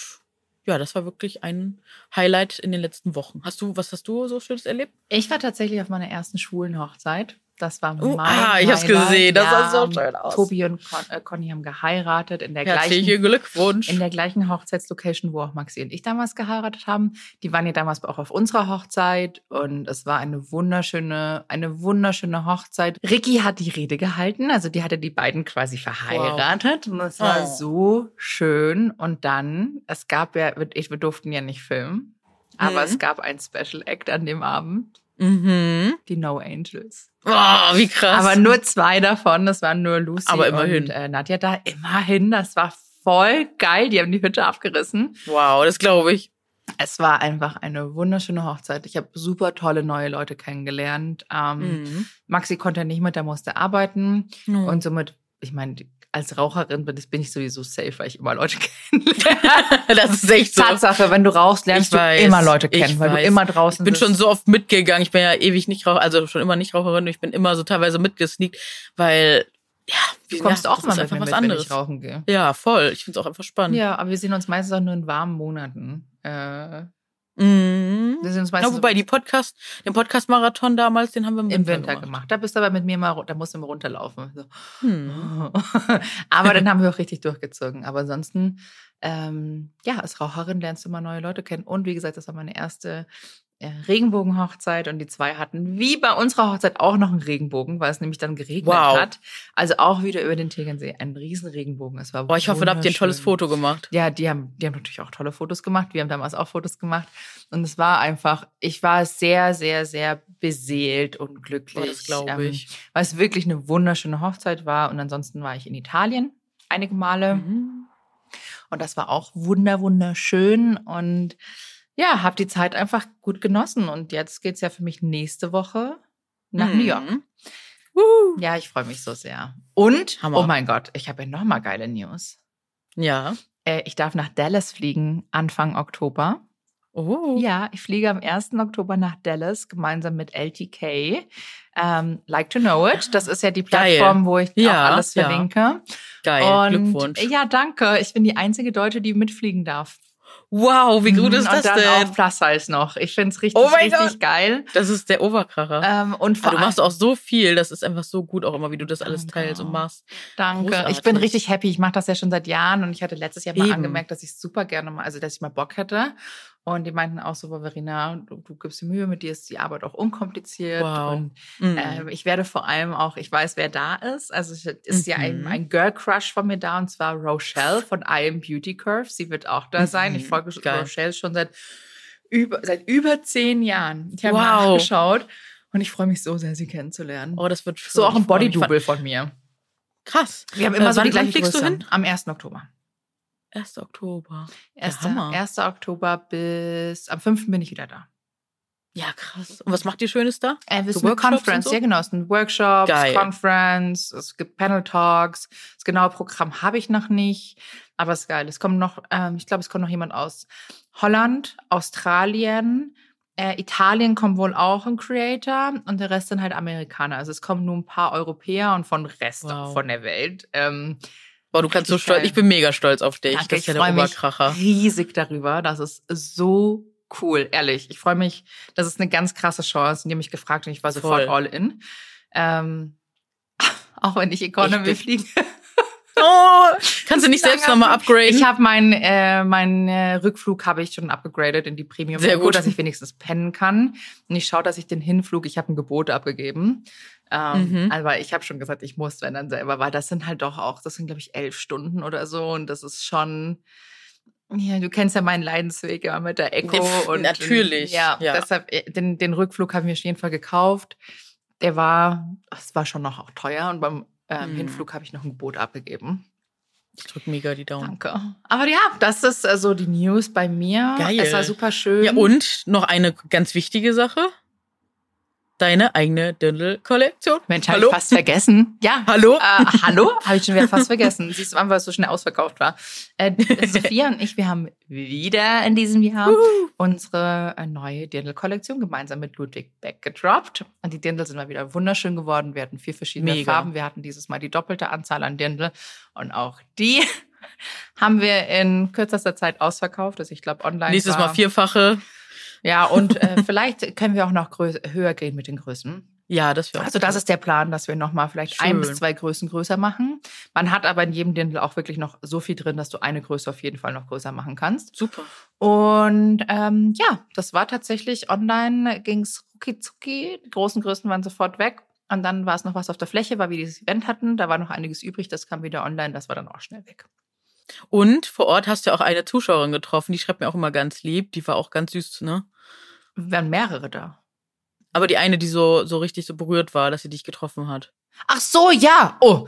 ja, das war wirklich ein Highlight in den letzten Wochen. Hast du, was hast du so Schönes erlebt? Ich war tatsächlich auf meiner ersten schwulen Hochzeit. Das war oh, mein Ah, ich hab's gesehen. Das ja, sah so schön aus. Tobi und Con äh, Conny haben geheiratet in der Herzlichen gleichen Glückwunsch. In der gleichen Hochzeitslocation, wo auch Maxi und ich damals geheiratet haben. Die waren ja damals auch auf unserer Hochzeit und es war eine wunderschöne, eine wunderschöne Hochzeit. Ricky hat die Rede gehalten, also die hatte die beiden quasi verheiratet wow. und es war oh. so schön. Und dann, es gab ja, wir durften ja nicht filmen, aber mhm. es gab ein Special Act an dem Abend. Mhm. Die No Angels. Oh, wie krass. Aber nur zwei davon, das waren nur Lucy Aber immerhin. und äh, Nadja da. Immerhin, das war voll geil. Die haben die Hütte abgerissen. Wow, das glaube ich. Es war einfach eine wunderschöne Hochzeit. Ich habe super tolle neue Leute kennengelernt. Ähm, mhm. Maxi konnte nicht mit, der musste arbeiten. Mhm. Und somit, ich meine, als Raucherin bin, bin ich sowieso safe, weil ich immer Leute kennenlerne. das ist echt so. Tatsache, wenn du rauchst, lernst ich du weiß, immer Leute kennen, weil weiß. du immer draußen bist. Ich bin bist. schon so oft mitgegangen. Ich bin ja ewig nicht Raucher, also schon immer nicht Raucherin. Ich bin immer so teilweise mitgesneakt, weil ja, du kommst ja, auch mal mir was mit, anderes. wenn ich rauchen gehe. Ja, voll. Ich finde es auch einfach spannend. Ja, aber wir sehen uns meistens auch nur in warmen Monaten. Äh, Mhm. Ja, wobei die Podcast, den Podcast-Marathon damals, den haben wir im, im Winter, Winter gemacht. gemacht. Da bist du aber mit mir mal, da musst du mal runterlaufen. So. Hm. aber dann haben wir auch richtig durchgezogen. Aber ansonsten, ähm, ja, als Raucherin lernst du mal neue Leute kennen. Und wie gesagt, das war meine erste Regenbogenhochzeit und die zwei hatten wie bei unserer Hochzeit auch noch einen Regenbogen, weil es nämlich dann geregnet wow. hat. Also auch wieder über den Tegernsee. Ein riesen Regenbogen. Es war Boah, ich hoffe, da habt ihr ein tolles Foto gemacht. Ja, die haben, die haben natürlich auch tolle Fotos gemacht. Wir haben damals auch Fotos gemacht. Und es war einfach, ich war sehr, sehr, sehr beseelt und glücklich. Boah, das glaube ich. Ähm, weil es wirklich eine wunderschöne Hochzeit war. Und ansonsten war ich in Italien einige Male. Mhm. Und das war auch wunder, wunderschön. Und ja, habe die Zeit einfach gut genossen. Und jetzt geht's ja für mich nächste Woche nach mhm. New York. Uh. Ja, ich freue mich so sehr. Und, Hammer. oh mein Gott, ich habe ja nochmal geile News. Ja. Äh, ich darf nach Dallas fliegen Anfang Oktober. Oh. Ja, ich fliege am 1. Oktober nach Dallas gemeinsam mit LTK. Ähm, like to know it. Das ist ja die Plattform, Geil. wo ich ja, alles verlinke. Ja. Geil, Und, Glückwunsch. Ja, danke. Ich bin die einzige Deutsche, die mitfliegen darf. Wow, wie gut mhm, ist das denn? Und dann auch Plus Size noch. Ich finde es richtig, oh richtig Gott. geil. Das ist der Oberkracher. Ähm, und vor du machst auch so viel. Das ist einfach so gut auch immer, wie du das alles teilst und machst. Danke. Großartig. Ich bin richtig happy. Ich mache das ja schon seit Jahren und ich hatte letztes Jahr mal Eben. angemerkt, dass ich super gerne mal, also dass ich mal Bock hätte. Und die meinten auch so, Verena, du, du gibst dir Mühe, mit dir ist die Arbeit auch unkompliziert. Wow. Und mhm. äh, ich werde vor allem auch, ich weiß, wer da ist. Also es ist mhm. ja ein, mhm. ein Girl Crush von mir da und zwar Rochelle von I Am Beauty Curve. Sie wird auch da sein. Ich mhm. folge Geil. Rochelle schon seit über, seit über zehn Jahren. Ich habe wow. nachgeschaut und ich freue mich so sehr, sie kennenzulernen. Oh, das wird schön. So auch ein Bodydouble von mir. Krass. Wir haben immer äh, so die gleiche Größe. Du hin? Am 1. Oktober. 1. Oktober. 1. 1. Oktober bis am 5. bin ich wieder da. Ja, krass. Und was macht ihr Schönes da? Äh, wir so sind Conference, so? ja genau. Es sind Workshops, Geil. Conference, es gibt Panel Talks. Das genaue Programm habe ich noch nicht, aber es ist geil. Es kommt noch, ähm, ich glaube, es kommt noch jemand aus Holland, Australien, äh, Italien kommt wohl auch ein Creator und der Rest sind halt Amerikaner. Also es kommen nur ein paar Europäer und von Rest wow. von der Welt. Ähm, Boah, du kannst so stolz. Ich bin mega stolz auf dich. Danke, das ist ja der Oberkracher. Mich riesig darüber. Das ist so cool, ehrlich. Ich freue mich. Das ist eine ganz krasse Chance. Die haben mich gefragt und ich war Voll. sofort all in. Ähm, auch wenn ich Economy ich fliege. Oh, kannst du nicht selbst nochmal upgraden? Ich habe meinen äh, mein, äh, Rückflug habe ich schon abgegradet in die Premium. Sehr gut, dass ich wenigstens pennen kann. Und ich schaue, dass ich den Hinflug, ich habe ein Gebot abgegeben. Ähm, mhm. Aber ich habe schon gesagt, ich muss, wenn dann selber, weil das sind halt doch auch, das sind glaube ich elf Stunden oder so und das ist schon. Ja, du kennst ja meinen Leidensweg immer mit der Echo und natürlich. Ja, ja. deshalb äh, den, den Rückflug haben wir auf jeden Fall gekauft. Der war, es war schon noch auch teuer und beim ähm, mhm. Hinflug habe ich noch ein Gebot abgegeben. Ich drücke mega die Daumen. Danke. Aber ja, das ist also die News bei mir. Geil. Es war super schön. Ja, und noch eine ganz wichtige Sache deine eigene Dirndl-Kollektion. Mensch, habe ich fast vergessen. Ja. Hallo? Äh, hallo? Habe ich schon wieder fast vergessen. Siehst du, weil es so schnell ausverkauft war. Äh, Sophia und ich, wir haben wieder in diesem Jahr unsere äh, neue Dirndl-Kollektion gemeinsam mit Ludwig Beck gedroppt. Und die Dirndl sind mal wieder wunderschön geworden. Wir hatten vier verschiedene Mega. Farben. Wir hatten dieses Mal die doppelte Anzahl an Dirndl. Und auch die haben wir in kürzester Zeit ausverkauft. Also ich glaube online. Nächstes Mal vierfache. Ja, und äh, vielleicht können wir auch noch höher gehen mit den Größen. Ja, das wäre Also das ist der Plan, dass wir nochmal vielleicht Schön. ein bis zwei Größen größer machen. Man hat aber in jedem Dirndl auch wirklich noch so viel drin, dass du eine Größe auf jeden Fall noch größer machen kannst. Super. Und ähm, ja, das war tatsächlich online, ging's rucki zucki. Die großen Größen waren sofort weg. Und dann war es noch was auf der Fläche, weil wir dieses Event hatten. Da war noch einiges übrig, das kam wieder online, das war dann auch schnell weg. Und vor Ort hast du auch eine Zuschauerin getroffen, die schreibt mir auch immer ganz lieb. Die war auch ganz süß, ne? Wir waren mehrere da. Aber die eine, die so, so richtig so berührt war, dass sie dich getroffen hat. Ach so, ja. Oh.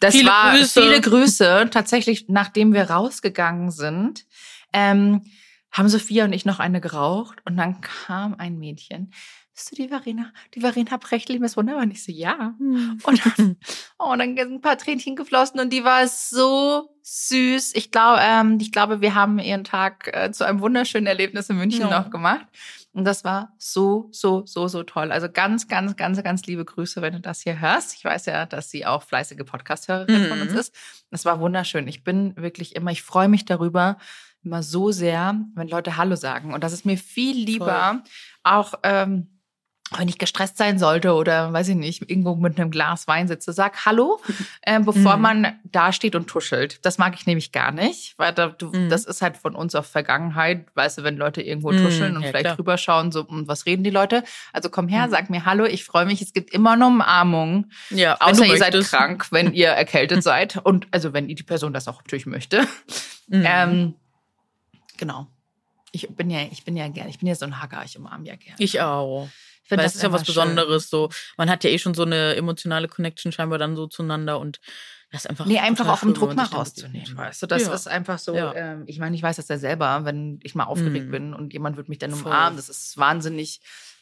Das viele war Grüße. viele Grüße. Tatsächlich, nachdem wir rausgegangen sind, ähm, haben Sophia und ich noch eine geraucht und dann kam ein Mädchen bist du die Verena? Die Verena Brechtl, ist wunderbar. Und ich so, ja. Hm. Und dann, oh, dann sind ein paar Tränchen geflossen und die war so süß. Ich glaube, ähm, ich glaube, wir haben ihren Tag äh, zu einem wunderschönen Erlebnis in München ja. noch gemacht. Und das war so, so, so, so toll. Also ganz, ganz, ganz, ganz liebe Grüße, wenn du das hier hörst. Ich weiß ja, dass sie auch fleißige Podcast-Hörerin mhm. von uns mhm. ist. Es war wunderschön. Ich bin wirklich immer, ich freue mich darüber, immer so sehr, wenn Leute Hallo sagen. Und das ist mir viel lieber, Voll. auch ähm, wenn ich gestresst sein sollte oder weiß ich nicht, irgendwo mit einem Glas Wein sitze, sag Hallo, äh, bevor mhm. man da steht und tuschelt. Das mag ich nämlich gar nicht, weil da, du, mhm. das ist halt von uns auf Vergangenheit, weißt du, wenn Leute irgendwo mhm, tuscheln und ja, vielleicht klar. drüber schauen, so, hm, was reden die Leute? Also komm her, mhm. sag mir Hallo, ich freue mich, es gibt immer eine Umarmung. Ja, außer ihr seid krank, wenn ihr erkältet seid und also wenn die Person das auch natürlich möchte. Mhm. Ähm, genau. Ich bin ja, ich bin ja gern, ich bin ja so ein Hacker, ich umarme ja gerne. Ich auch. Finde, das ist ja was Besonderes. So, man hat ja eh schon so eine emotionale Connection scheinbar dann so zueinander und das ist einfach. Nee, einfach auch um Druck mal rauszunehmen, weißt du? Das ja. ist einfach so. Ja. Ähm, ich meine, ich weiß das ja selber, wenn ich mal aufgeregt mhm. bin und jemand wird mich dann umarmen, das ist wahnsinnig.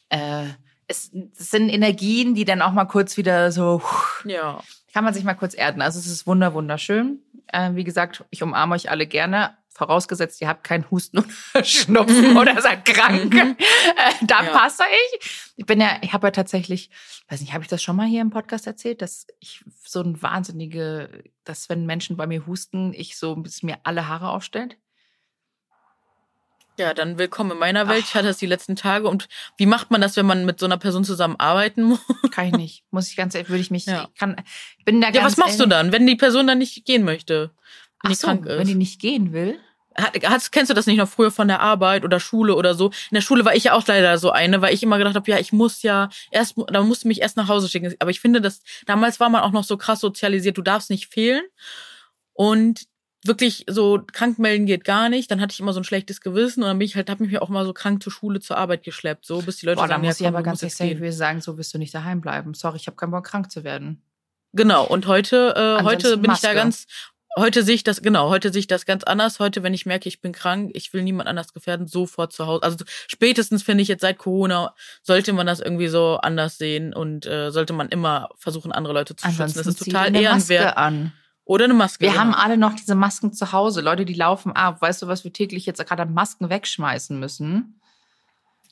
Äh, es, es sind Energien, die dann auch mal kurz wieder so, ja. kann man sich mal kurz erden. Also es ist wunder, wunderschön. Äh, wie gesagt, ich umarme euch alle gerne. Vorausgesetzt, ihr habt keinen Husten oder Schnupfen oder seid krank. Mhm. Äh, da ja. passe ich. Ich bin ja, ich habe ja tatsächlich, weiß nicht, habe ich das schon mal hier im Podcast erzählt, dass ich so ein wahnsinnige, dass wenn Menschen bei mir husten, ich so bis mir alle Haare aufstellt. Ja, dann willkommen in meiner Welt. Ach. Ich hatte das die letzten Tage. Und wie macht man das, wenn man mit so einer Person zusammenarbeiten muss? Kann ich nicht. Muss ich ganz ehrlich, würde ich mich, ja. ich kann, bin da ja, ganz was machst ehrlich. du dann, wenn die Person dann nicht gehen möchte? Wenn Ach die so, krank ist? wenn die nicht gehen will? Hast, kennst du das nicht noch früher von der Arbeit oder Schule oder so? In der Schule war ich ja auch leider so eine, weil ich immer gedacht habe, ja, ich muss ja erst, da musst du mich erst nach Hause schicken. Aber ich finde, dass damals war man auch noch so krass sozialisiert, du darfst nicht fehlen. Und wirklich so krank melden geht gar nicht. Dann hatte ich immer so ein schlechtes Gewissen und dann bin ich halt, habe mich auch mal so krank zur Schule, zur Arbeit geschleppt, so bis die Leute Boah, sagen, da muss ja, ich aber ganz ehrlich sagen, so wirst du nicht daheim bleiben. Sorry, ich habe keinen Bock krank zu werden. Genau. Und heute, äh, heute bin Maske. ich da ganz, heute sehe ich das genau. Heute sehe ich das ganz anders. Heute, wenn ich merke, ich bin krank, ich will niemand anders gefährden, sofort zu Hause. Also spätestens finde ich jetzt seit Corona sollte man das irgendwie so anders sehen und äh, sollte man immer versuchen, andere Leute zu Ansonsten schützen. Das ist total ehrenwert. An. Oder eine Maske. Wir genau. haben alle noch diese Masken zu Hause. Leute, die laufen ab. Weißt du, was wir täglich jetzt gerade Masken wegschmeißen müssen?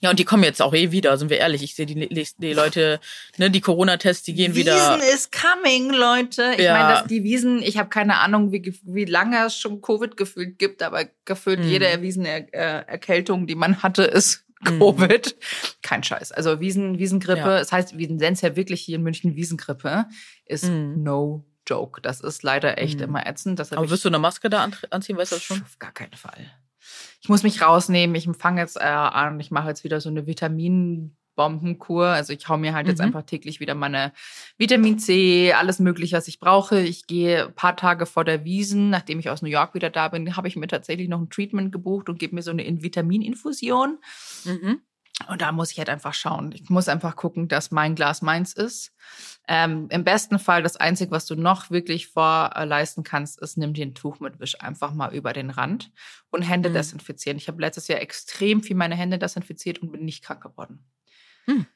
Ja, und die kommen jetzt auch eh wieder, sind wir ehrlich. Ich sehe die, die Leute, ne, die Corona-Tests, die gehen Wiesen wieder. Wiesen is coming, Leute. Ich ja. meine, dass die Wiesen, ich habe keine Ahnung, wie, wie lange es schon Covid gefühlt gibt, aber gefühlt mhm. jede Wiesenerkältung, die man hatte, ist mhm. Covid. Mhm. Kein Scheiß. Also Wiesen, Wiesengrippe, ja. das heißt, wir nennen es ja wirklich hier in München Wiesengrippe, ist mhm. no Joke. Das ist leider echt mhm. immer ätzend. Aber wirst du eine Maske da anziehen, weißt du das schon? Auf gar keinen Fall. Ich muss mich rausnehmen. Ich fange jetzt äh, an. Ich mache jetzt wieder so eine Vitaminbombenkur. Also ich hau mir halt mhm. jetzt einfach täglich wieder meine Vitamin C, alles mögliche, was ich brauche. Ich gehe paar Tage vor der Wiesen, nachdem ich aus New York wieder da bin, habe ich mir tatsächlich noch ein Treatment gebucht und gebe mir so eine Vitamininfusion. Mhm. Und da muss ich halt einfach schauen. Ich muss einfach gucken, dass mein Glas meins ist. Ähm, Im besten Fall, das Einzige, was du noch wirklich vorleisten kannst, ist, nimm dir ein Tuch mit Wisch einfach mal über den Rand und Hände mhm. desinfizieren. Ich habe letztes Jahr extrem viel meine Hände desinfiziert und bin nicht krank geworden. Mhm.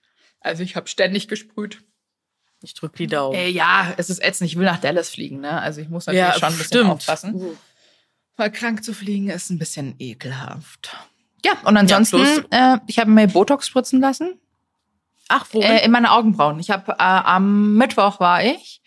Also ich habe ständig gesprüht. Ich drücke die Daumen. Äh, ja, es ist ätzend. Ich will nach Dallas fliegen, ne? Also ich muss natürlich ja, schon ein bisschen stimmt. aufpassen. Uh. Weil krank zu fliegen ist ein bisschen ekelhaft. Ja, und ansonsten, ja, äh, ich habe mir Botox spritzen lassen. Ach, wo? Äh, in meine Augenbrauen. Ich habe äh, am Mittwoch war ich.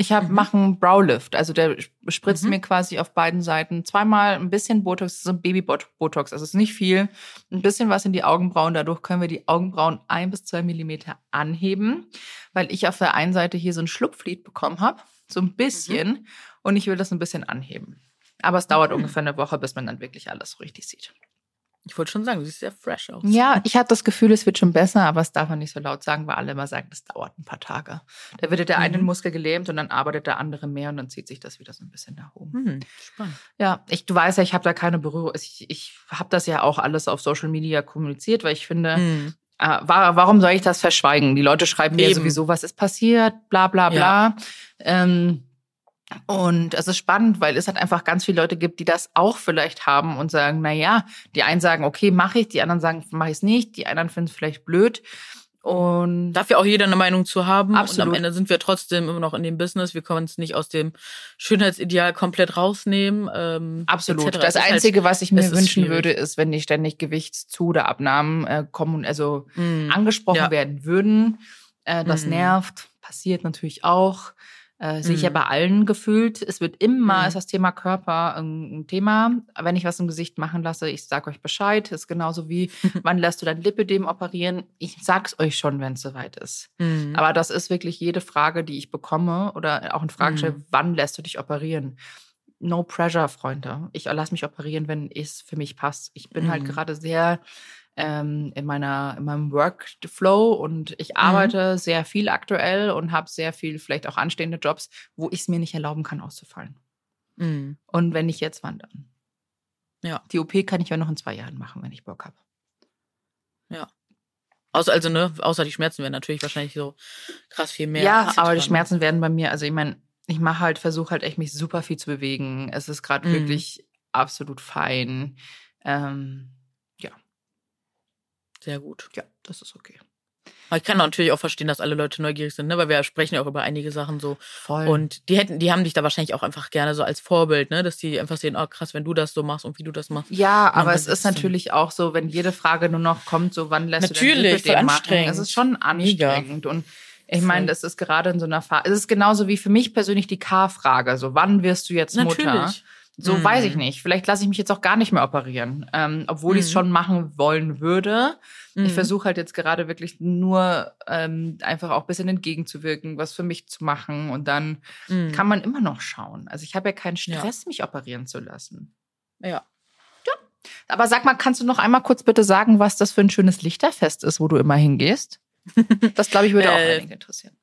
Ich habe mhm. machen Browlift, also der spritzt mhm. mir quasi auf beiden Seiten zweimal ein bisschen Botox, so ein Baby-Botox, also es ist nicht viel, ein bisschen was in die Augenbrauen. Dadurch können wir die Augenbrauen ein bis zwei Millimeter anheben, weil ich auf der einen Seite hier so ein Schlupflied bekommen habe, so ein bisschen, mhm. und ich will das ein bisschen anheben. Aber es dauert ungefähr eine Woche, bis man dann wirklich alles so richtig sieht. Ich wollte schon sagen, du siehst sehr fresh aus. Ja, ich habe das Gefühl, es wird schon besser, aber es darf man nicht so laut sagen, weil alle immer sagen, das dauert ein paar Tage. Da wird der mhm. eine Muskel gelähmt und dann arbeitet der andere mehr und dann zieht sich das wieder so ein bisschen nach oben. Mhm, spannend. Ja, ich, du weißt ja, ich habe da keine Berührung. Ich, ich habe das ja auch alles auf Social Media kommuniziert, weil ich finde, mhm. äh, warum soll ich das verschweigen? Die Leute schreiben mir sowieso, was ist passiert, bla bla bla. Ja. Ähm, und es ist spannend, weil es halt einfach ganz viele Leute gibt, die das auch vielleicht haben und sagen, na ja, die einen sagen, okay, mache ich, die anderen sagen, mache ich es nicht, die anderen finden es vielleicht blöd. Und darf ja auch jeder eine Meinung zu haben. Absolut. Und am Ende sind wir trotzdem immer noch in dem Business. Wir können uns nicht aus dem Schönheitsideal komplett rausnehmen. Ähm, Absolut. Das halt Einzige, halt, was ich mir wünschen schwierig. würde, ist, wenn nicht ständig Gewichtszu- oder Abnahmen äh, kommen, also mm. angesprochen ja. werden würden. Äh, das mm. nervt. Passiert natürlich auch. Äh, sehe ich ja mhm. bei allen gefühlt. Es wird immer, mhm. ist das Thema Körper ein, ein, Thema. Wenn ich was im Gesicht machen lasse, ich sage euch Bescheid. Ist genauso wie, wann lässt du dein Lipidem operieren? Ich sag's euch schon, wenn es soweit ist. Mhm. Aber das ist wirklich jede Frage, die ich bekomme oder auch in Frage stelle, mhm. wann lässt du dich operieren? No pressure, Freunde. Ich lasse mich operieren, wenn es für mich passt. Ich bin halt mhm. gerade sehr ähm, in meiner in meinem Workflow und ich mhm. arbeite mhm. sehr viel aktuell und habe sehr viel vielleicht auch anstehende Jobs, wo ich es mir nicht erlauben kann auszufallen. Mhm. Und wenn nicht jetzt, wann dann? Ja. Die OP kann ich ja noch in zwei Jahren machen, wenn ich Bock habe. Ja. Außer, also, ne, außer die Schmerzen werden natürlich wahrscheinlich so krass viel mehr. Ja, aber die Schmerzen werden bei mir, also ich meine, ich mache halt, versuche halt echt mich super viel zu bewegen. Es ist gerade mhm. wirklich absolut fein. Ähm, Sehr gut. Ja, das ist okay. ich kann natürlich auch verstehen, dass alle Leute neugierig sind, ne? weil wir sprechen ja auch über einige Sachen so. Voll. Und die hätten, die haben dich da wahrscheinlich auch einfach gerne so als Vorbild, ne? dass die einfach sehen, oh krass, wenn du das so machst und wie du das machst. Ja, aber es ist natürlich auch so, wenn jede Frage nur noch kommt, so wann lässt natürlich, du denn anstrengend. Es ist schon anstrengend Mega. und ich meine, das ist gerade in so einer Phase. Es ist genauso wie für mich persönlich die K-Frage. So, wann wirst du jetzt Mutter? Natürlich. So mhm. weiß ich nicht. Vielleicht lasse ich mich jetzt auch gar nicht mehr operieren, ähm, obwohl mhm. ich es schon machen wollen würde. Mhm. Ich versuche halt jetzt gerade wirklich nur ähm, einfach auch ein bisschen entgegenzuwirken, was für mich zu machen. Und dann mhm. kann man immer noch schauen. Also ich habe ja keinen Stress, ja. mich operieren zu lassen. Ja. Ja. Aber sag mal, kannst du noch einmal kurz bitte sagen, was das für ein schönes Lichterfest ist, wo du immer hingehst? Das glaube ich würde auch äh, einige interessieren.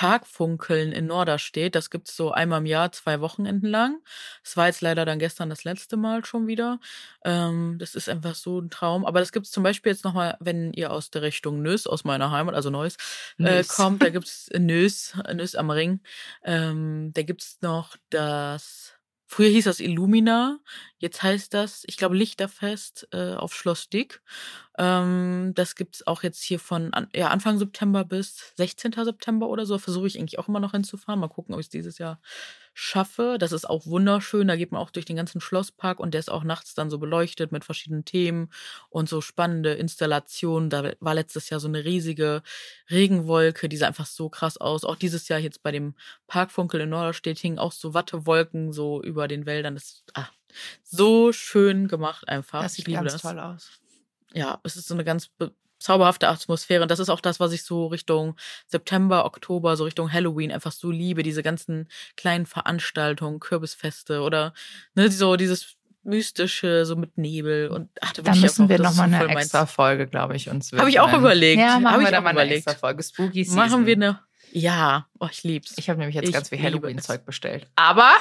Parkfunkeln in Norderstedt. Das gibt's so einmal im Jahr, zwei Wochenenden lang. Es war jetzt leider dann gestern das letzte Mal schon wieder. Ähm, das ist einfach so ein Traum. Aber das gibt's zum Beispiel jetzt nochmal, wenn ihr aus der Richtung Nös, aus meiner Heimat, also Neuss, äh, kommt, da gibt's Nös, Nös am Ring. Ähm, da gibt's noch das Früher hieß das Illumina, jetzt heißt das, ich glaube, Lichterfest äh, auf Schloss Dick. Ähm, das gibt's auch jetzt hier von an, ja, Anfang September bis 16. September oder so. Versuche ich eigentlich auch immer noch hinzufahren. Mal gucken, ob ich es dieses Jahr schaffe. Das ist auch wunderschön. Da geht man auch durch den ganzen Schlosspark und der ist auch nachts dann so beleuchtet mit verschiedenen Themen und so spannende Installationen. Da war letztes Jahr so eine riesige Regenwolke, die sah einfach so krass aus. Auch dieses Jahr jetzt bei dem Parkfunkel in Norderstedt hingen auch so Wattewolken so über den Wäldern. Das ist ah, so schön gemacht einfach. Das sieht ganz das. toll aus. Ja, es ist so eine ganz zauberhafte Atmosphäre. Und das ist auch das, was ich so Richtung September, Oktober, so Richtung Halloween einfach so liebe. Diese ganzen kleinen Veranstaltungen, Kürbisfeste oder ne, so dieses mystische, so mit Nebel und ach, da, da müssen wir nochmal eine extra Folge, glaube ich, uns Habe ich auch überlegt. Ja, machen Hab wir da mal eine extra Folge. Spooky Season. Machen wir eine. Ja, oh, ich lieb's. Ich habe nämlich jetzt ich ganz viel Halloween-Zeug bestellt. Aber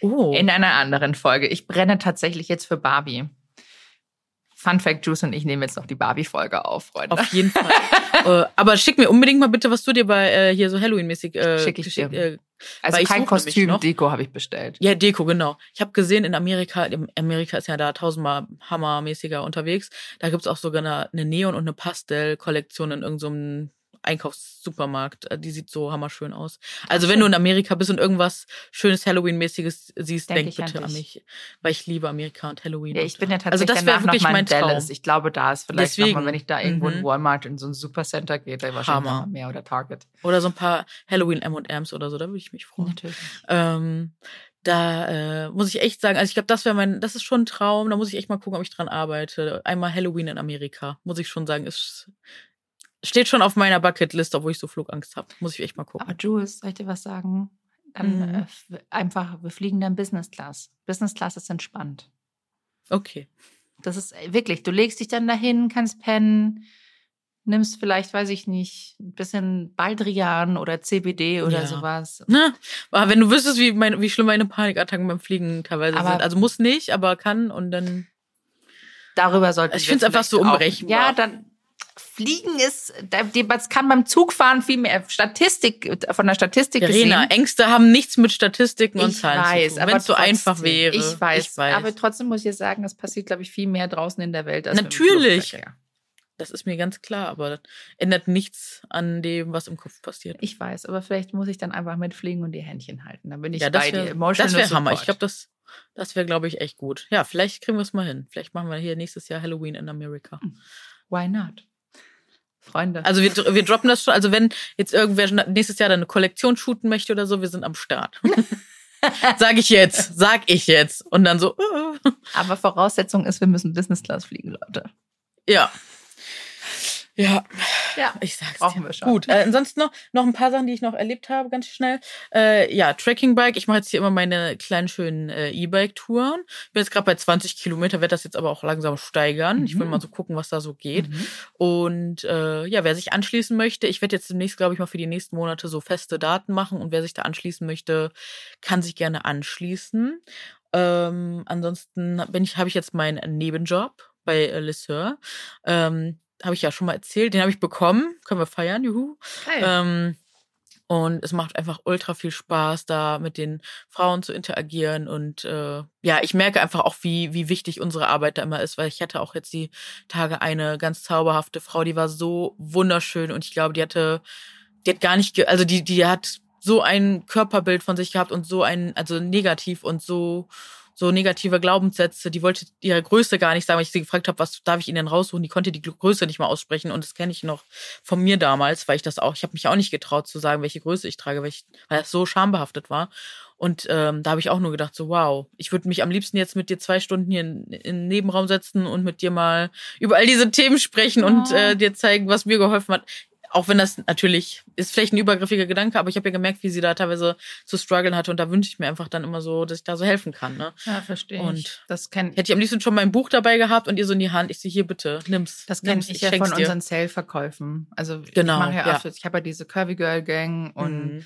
oh. in einer anderen Folge. Ich brenne tatsächlich jetzt für Barbie. Fun Fact, Juice und ich nehmen jetzt noch die Barbie-Folge auf, Freunde. Auf jeden Fall. äh, aber schick mir unbedingt mal bitte, was du dir bei äh, hier so Halloween-mäßig äh, schick ich dir. Äh, also kein Kostüm, Deko habe ich bestellt. Ja, Deko, genau. Ich habe gesehen, in Amerika, Amerika ist ja da tausendmal hammermäßiger unterwegs. Da gibt's auch sogar eine, eine Neon- und eine Pastell-Kollektion in irgendeinem so Einkaufssupermarkt. Äh, die sieht so hammerschön aus. Also wenn du in Amerika bist und irgendwas schönes Halloween-mäßiges siehst, denk, denk bitte an, mich. Weil ich liebe Amerika und Halloween. Ja, ich bin ja tatsächlich also das danach wirklich noch mal in Dallas. Ich glaube, da ist vielleicht Deswegen, noch mal, wenn ich da irgendwo mhm. in Walmart in so ein Supercenter gehe, da wahrscheinlich Hammer. mehr oder Target. Oder so ein paar Halloween M&M's oder so, da würde ich mich freuen. Natürlich. Ähm, da äh, muss ich echt sagen, also ich glaube, das wäre mein, das ist schon ein Traum. Da muss ich echt mal gucken, ob ich dran arbeite. Einmal Halloween in Amerika, muss ich schon sagen, ist steht schon auf meiner Bucketlist, obwohl ich so Flugangst habe. Muss ich echt mal gucken. Aber Jules, soll ich dir was sagen? Dann mhm. äh, einfach, wir fliegen dann Business Class. Business Class ist entspannt. Okay. Das ist äh, wirklich, du legst dich dann dahin, kannst pennen, nimmst vielleicht, weiß ich nicht, ein bisschen Baldrian oder CBD oder ja. sowas. Na, aber wenn du wüsstest, wie, mein, wie schlimm meine Panikattacken beim Fliegen teilweise aber sind. Also muss nicht, aber kann und dann. Darüber sollte ich. Ich finde es einfach so unberechenbar. Ja, dann Fliegen ist, das kann beim Zugfahren viel mehr Statistik, von der Statistik Verena, gesehen. Ängste haben nichts mit Statistiken und Zahlen weiß, zu tun, wenn es so einfach wäre. Ich weiß, ich weiß, aber trotzdem muss ich jetzt sagen, es passiert, glaube ich, viel mehr draußen in der Welt. Als Natürlich. Das ist mir ganz klar, aber das ändert nichts an dem, was im Kopf passiert. Ich weiß, aber vielleicht muss ich dann einfach mitfliegen und die Händchen halten. Dann bin ich ja, bei wär, dir. Emotional das wäre Hammer. Ich glaube, das, das wäre, glaube ich, echt gut. Ja, vielleicht kriegen wir es mal hin. Vielleicht machen wir hier nächstes Jahr Halloween in Amerika. Why not? Freunde. Also wir, wir droppen das schon. Also wenn jetzt irgendwer nächstes Jahr dann eine Kollektion shooten möchte oder so, wir sind am Start. sag ich jetzt, sag ich jetzt. Und dann so. Aber Voraussetzung ist, wir müssen Business Class fliegen, Leute. Ja. Ja, ja, ich sag's brauchen dir. wir schon. Gut, äh, ansonsten noch, noch ein paar Sachen, die ich noch erlebt habe, ganz schnell. Äh, ja, Trekkingbike. Ich mache jetzt hier immer meine kleinen schönen äh, E-Bike-Touren. Bin jetzt gerade bei 20 Kilometer, werde das jetzt aber auch langsam steigern. Mhm. Ich will mhm. mal so gucken, was da so geht. Mhm. Und äh, ja, wer sich anschließen möchte, ich werde jetzt demnächst, glaube ich, mal für die nächsten Monate so feste Daten machen. Und wer sich da anschließen möchte, kann sich gerne anschließen. Ähm, ansonsten bin ich, habe ich jetzt meinen Nebenjob bei äh, Lesseur. Ähm, habe ich ja schon mal erzählt, den habe ich bekommen. Können wir feiern, juhu. Ähm, Und es macht einfach ultra viel Spaß, da mit den Frauen zu interagieren. Und äh, ja, ich merke einfach auch, wie, wie wichtig unsere Arbeit da immer ist, weil ich hatte auch jetzt die Tage eine ganz zauberhafte Frau, die war so wunderschön und ich glaube, die hatte, die hat gar nicht, also die, die hat so ein Körperbild von sich gehabt und so ein, also negativ und so so negative Glaubenssätze, die wollte ihre Größe gar nicht sagen, weil ich sie gefragt habe, was darf ich ihnen raussuchen? Die konnte die Größe nicht mal aussprechen und das kenne ich noch von mir damals, weil ich das auch, ich habe mich auch nicht getraut zu sagen, welche Größe ich trage, weil, ich, weil das so schambehaftet war. Und ähm, da habe ich auch nur gedacht, so wow, ich würde mich am liebsten jetzt mit dir zwei Stunden hier in, in den Nebenraum setzen und mit dir mal über all diese Themen sprechen oh. und äh, dir zeigen, was mir geholfen hat auch wenn das natürlich ist vielleicht ein übergriffiger Gedanke, aber ich habe ja gemerkt, wie sie da teilweise zu strugglen hatte und da wünsche ich mir einfach dann immer so, dass ich da so helfen kann. Ne? Ja, verstehe. Und ich. das kenn hätte ich am liebsten schon mein Buch dabei gehabt und ihr so in die Hand. Ich sehe hier bitte, nimm's. Das kenne ich ja von dir. unseren Sale-Verkäufen. Also genau, ich mache ja, ja. ich habe ja diese Curvy Girl Gang und mhm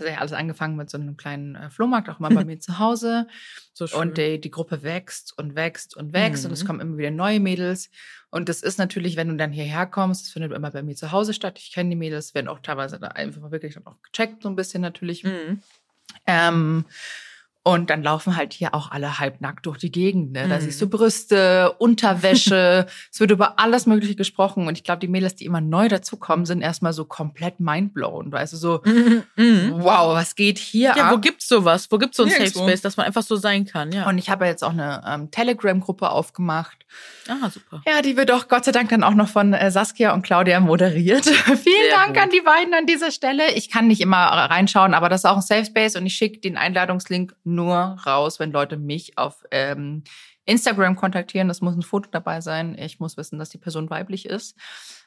tatsächlich alles angefangen mit so einem kleinen äh, Flohmarkt, auch mal bei mir zu Hause. So. Und die, die Gruppe wächst und wächst und wächst mhm. und es mhm. kommen immer wieder neue Mädels. Und das ist natürlich, wenn du dann hierher kommst, das findet immer bei mir zu Hause statt. Ich kenne die Mädels, werden auch teilweise da einfach wirklich dann auch gecheckt, so ein bisschen natürlich. Mhm. Ähm, und dann laufen halt hier auch alle halbnackt durch die Gegend. Ne? Da mhm. siehst du Brüste, Unterwäsche. es wird über alles Mögliche gesprochen. Und ich glaube, die Mädels, die immer neu dazukommen, sind erstmal so komplett mindblown. Weißt du, so, mhm. mhm. wow, was geht hier ja, ab? wo gibt's sowas? Wo gibt's so ein Safe Space, dass man einfach so sein kann? Ja. Und ich habe ja jetzt auch eine ähm, Telegram-Gruppe aufgemacht. Ah, super. Ja, die wird doch Gott sei Dank dann auch noch von äh, Saskia und Claudia moderiert. Vielen Dank gut. an die beiden an dieser Stelle. Ich kann nicht immer reinschauen, aber das ist auch ein Safe Space und ich schicke den Einladungslink nur raus, wenn Leute mich auf ähm, Instagram kontaktieren. Das muss ein Foto dabei sein. Ich muss wissen, dass die Person weiblich ist.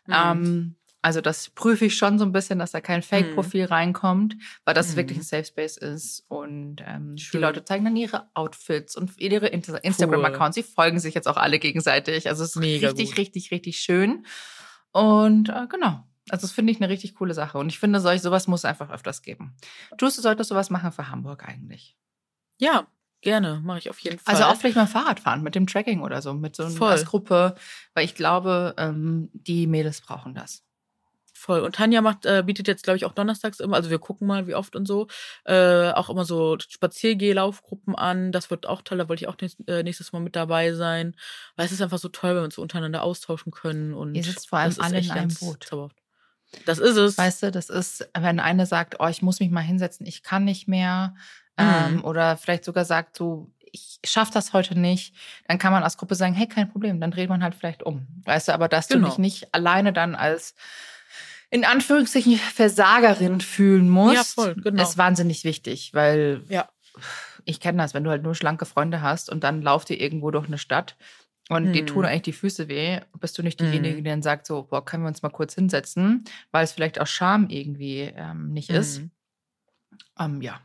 Mhm. Ähm, also das prüfe ich schon so ein bisschen, dass da kein Fake-Profil mhm. reinkommt, weil das mhm. wirklich ein Safe Space ist. Und ähm, die Leute zeigen dann ihre Outfits und ihre Instagram-Accounts. Sie folgen sich jetzt auch alle gegenseitig. Also es ist Mega richtig, gut. richtig, richtig schön. Und äh, genau. Also das finde ich eine richtig coole Sache. Und ich finde, solch sowas muss einfach öfters geben. Tust du solltest sowas machen für Hamburg eigentlich? Ja, gerne, mache ich auf jeden Fall. Also auch vielleicht mal Fahrrad fahren mit dem Tracking oder so, mit so einer Gruppe, weil ich glaube, ähm, die Mädels brauchen das. Voll. Und Tanja macht, äh, bietet jetzt, glaube ich, auch donnerstags immer, also wir gucken mal, wie oft und so, äh, auch immer so Spaziergeh-Laufgruppen an. Das wird auch toll, da wollte ich auch nächstes, äh, nächstes Mal mit dabei sein. Weil es ist einfach so toll, wenn wir uns so untereinander austauschen können. Und Ihr sitzt vor allem alle in einem Boot. Zauberhaft. Das ist es. Weißt du, das ist, wenn eine sagt, oh, ich muss mich mal hinsetzen, ich kann nicht mehr, ähm, mhm. oder vielleicht sogar sagt so, ich schaffe das heute nicht, dann kann man als Gruppe sagen, hey, kein Problem, dann dreht man halt vielleicht um. Weißt du, aber dass genau. du dich nicht alleine dann als in Anführungszeichen Versagerin fühlen musst, ja, voll, genau. ist wahnsinnig wichtig, weil ja. ich kenne das, wenn du halt nur schlanke Freunde hast und dann lauft ihr irgendwo durch eine Stadt und mhm. dir tun eigentlich die Füße weh, bist du nicht diejenige, mhm. die dann sagt so, boah, können wir uns mal kurz hinsetzen, weil es vielleicht aus Scham irgendwie ähm, nicht mhm. ist. Ähm, ja,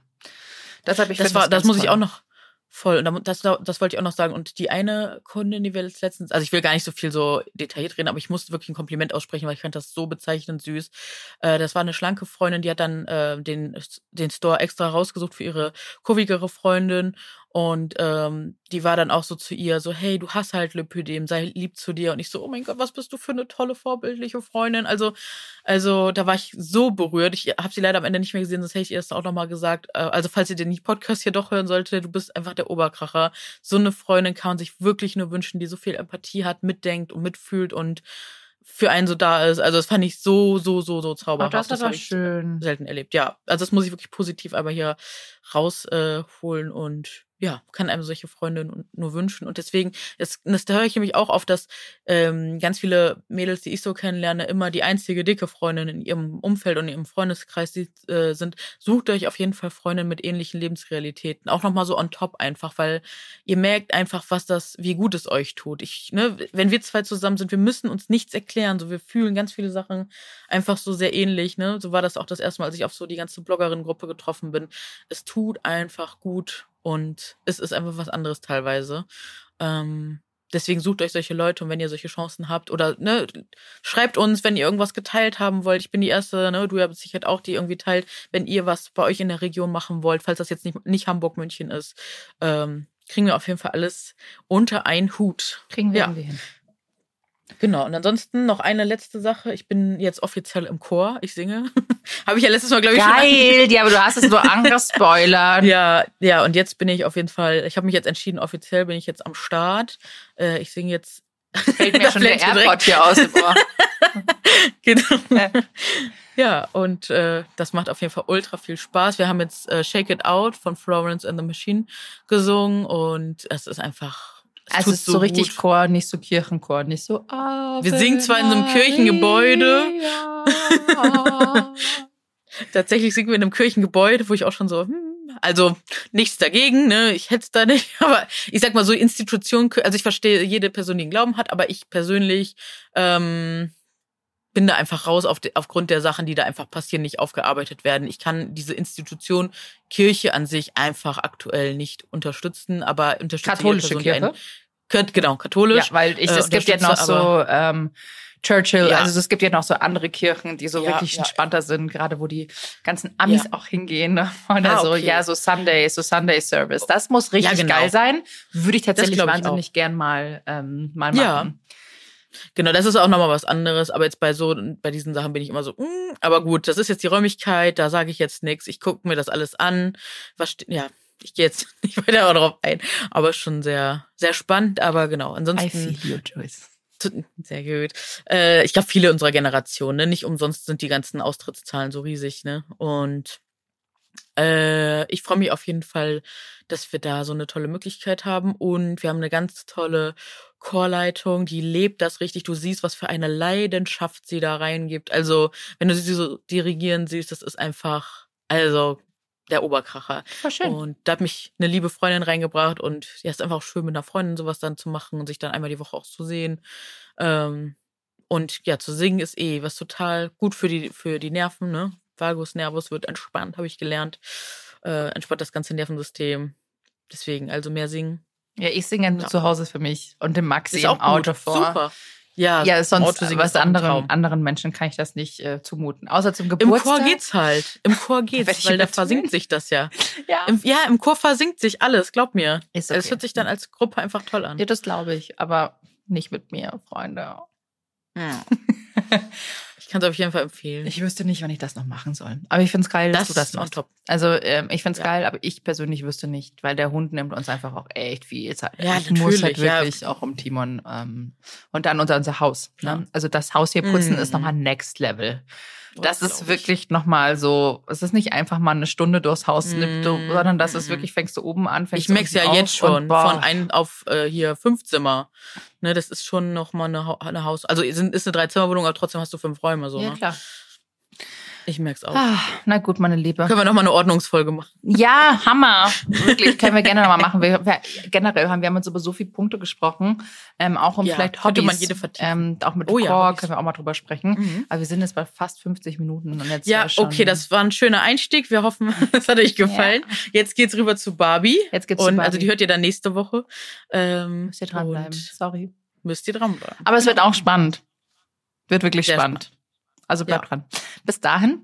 Deshalb, ich das, war, das, das muss toll. ich auch noch voll. Und das, das wollte ich auch noch sagen. Und die eine Kundin, die wir jetzt letztens, also ich will gar nicht so viel so detailliert reden, aber ich musste wirklich ein Kompliment aussprechen, weil ich fand das so bezeichnend süß. Äh, das war eine schlanke Freundin, die hat dann äh, den, den Store extra rausgesucht für ihre kurvigere Freundin und ähm, die war dann auch so zu ihr, so, hey, du hast halt Lipödem, sei lieb zu dir. Und ich so, oh mein Gott, was bist du für eine tolle, vorbildliche Freundin. Also, also da war ich so berührt. Ich habe sie leider am Ende nicht mehr gesehen, sonst hätte ich ihr das auch nochmal gesagt. Äh, also, falls ihr den Podcast hier doch hören solltet, du bist einfach der Oberkracher. So eine Freundin kann man sich wirklich nur wünschen, die so viel Empathie hat, mitdenkt und mitfühlt und für einen so da ist. Also das fand ich so, so, so, so zauberhaft. Oh, das, das habe ich schön. selten erlebt. Ja, also das muss ich wirklich positiv aber hier rausholen äh, und ja, kann einem solche Freunde nur wünschen. Und deswegen, das, das da höre ich nämlich auch auf, dass ähm, ganz viele Mädels, die ich so kennenlerne, immer die einzige dicke Freundin in ihrem Umfeld und ihrem Freundeskreis äh, sind. Sucht euch auf jeden Fall Freundinnen mit ähnlichen Lebensrealitäten. Auch nochmal so on top einfach, weil ihr merkt einfach, was das, wie gut es euch tut. Ich, ne, wenn wir zwei zusammen sind, wir müssen uns nichts erklären. So, wir fühlen ganz viele Sachen einfach so sehr ähnlich. Ne? So war das auch das erste Mal, als ich auf so die ganze Bloggerin-Gruppe getroffen bin. Es tut einfach gut und es ist einfach was anderes teilweise. Ähm, deswegen sucht euch solche Leute und wenn ihr solche Chancen habt oder ne, schreibt uns, wenn ihr irgendwas geteilt haben wollt. Ich bin die erste, ne, du ja sicher auch, die irgendwie teilt, wenn ihr was bei euch in der Region machen wollt, falls das jetzt nicht, nicht Hamburg, München ist. Ähm, kriegen wir auf jeden Fall alles unter einen Hut. Kriegen wir ja. hin. Genau, und ansonsten noch eine letzte Sache. Ich bin jetzt offiziell im Chor. Ich singe. Habe ich ja letztes Mal, glaube ich, Geil, schon ja, aber du hast es nur angespoilert. ja, ja, und jetzt bin ich auf jeden Fall, ich habe mich jetzt entschieden, offiziell bin ich jetzt am Start. Äh, ich singe jetzt. Fällt mir schon der Airport hier aus dem Ohr. genau. Ja, und äh, das macht auf jeden Fall ultra viel Spaß. Wir haben jetzt äh, Shake It Out von Florence and the Machine gesungen und es ist einfach also es ist so, so richtig Chor, nicht so Kirchenchor, nicht so. Ave Wir singen zwar in einem Kirchengebäude. Tatsächlich singen wir in einem Kirchengebäude, wo ich auch schon so, hm, also nichts dagegen, ne? Ich hätte es da nicht, aber ich sag mal so Institution, also ich verstehe jede Person, die einen Glauben hat, aber ich persönlich ähm, bin da einfach raus auf de, aufgrund der Sachen, die da einfach passieren, nicht aufgearbeitet werden. Ich kann diese Institution Kirche an sich einfach aktuell nicht unterstützen, aber unterstütze katholische Kirche. Ein, genau, katholisch. Ja, weil ich, äh, es gibt ja noch so ähm, Churchill, ja. also es gibt ja noch so andere Kirchen, die so ja, wirklich entspannter sind, gerade wo die ganzen Amis auch hingehen. Ne? Oder ah, so, ja, so Sunday, so Sunday Service. Das muss richtig genau. geil sein. Würde ich tatsächlich wahnsinnig gern mal, ähm, mal machen. Ja. Genau, das ist auch nochmal was anderes. Aber jetzt bei so, bei diesen Sachen bin ich immer so, mm, aber gut, das ist jetzt die Räumlichkeit, da sage ich jetzt nichts. Ich gucke mir das alles an. Was, ja, ich gehe jetzt nicht weiter darauf ein. Aber schon sehr, sehr spannend. Aber genau, ansonsten. I feel you, Joyce. Sehr gut. Äh, ich glaube, viele unserer Generation, ne? Nicht umsonst sind die ganzen Austrittszahlen so riesig, ne? Und äh, ich freue mich auf jeden Fall, dass wir da so eine tolle Möglichkeit haben. Und wir haben eine ganz tolle Chorleitung, die lebt das richtig. Du siehst, was für eine Leidenschaft sie da reingibt. Also, wenn du sie so dirigieren siehst, das ist einfach, also der Oberkracher. War schön. Und da hat mich eine liebe Freundin reingebracht und ja, ist einfach auch schön mit einer Freundin sowas dann zu machen und sich dann einmal die Woche auch zu sehen. Ähm, und ja, zu singen ist eh was total gut für die, für die Nerven, ne? Vagus Nervus wird entspannt, habe ich gelernt. Äh, entspannt das ganze Nervensystem. Deswegen, also mehr singen. Ja, ich singe ja. zu Hause für mich und dem Maxi im Auto vor. Super. Ja, ja sonst was anderen, anderen Menschen kann ich das nicht äh, zumuten. Außer zum Geburtstag. Im Chor geht's halt. Im Chor geht's, weil da versinkt sich das ja. ja. Im, ja, im Chor versinkt sich alles, glaub mir. Ist okay. Es hört sich dann als Gruppe einfach toll an. Ja, das glaube ich, aber nicht mit mir, Freunde. Hm. Ich kann es auf jeden Fall empfehlen. Ich wüsste nicht, wann ich das noch machen soll. Aber ich finde es geil, dass das du das machst. Top. Also ähm, ich finde es ja. geil, aber ich persönlich wüsste nicht, weil der Hund nimmt uns einfach auch echt viel Zeit. Ja, ich muss halt wirklich ja. auch um Timon ähm, und dann unser, unser Haus. Ne? Also das Haus hier putzen mm. ist nochmal Next Level. Das ist wirklich nochmal so, es ist nicht einfach mal eine Stunde durchs Haus mm, sondern das ist wirklich, fängst du oben an, fängst Ich merk's ja jetzt schon, von ein auf äh, hier fünf Zimmer. Ne, das ist schon nochmal eine, eine Haus, also ist eine Dreizimmerwohnung, aber trotzdem hast du fünf Räume so. Ja, ne? klar. Ich merke es auch. Ah, na gut, meine Liebe. Können wir nochmal eine Ordnungsfolge machen? Ja, Hammer. Wirklich, können wir gerne nochmal machen. Wir, wir, generell haben wir haben uns über so viele Punkte gesprochen. Ähm, auch um ja, vielleicht Hobbys. Man jede ähm, auch mit oh, ja, können wir auch mal drüber sprechen. Mhm. Aber wir sind jetzt bei fast 50 Minuten. Und jetzt ja, okay, das war ein schöner Einstieg. Wir hoffen, es hat euch gefallen. Ja. Jetzt geht's rüber zu Barbie. Jetzt geht's und, zu Barbie. Also die hört ihr dann nächste Woche. Ähm, müsst ihr dranbleiben. Sorry. Müsst ihr dranbleiben. Aber es wird auch spannend. Wird wirklich spannend. spannend. Also bleibt ja. dran. Bis dahin,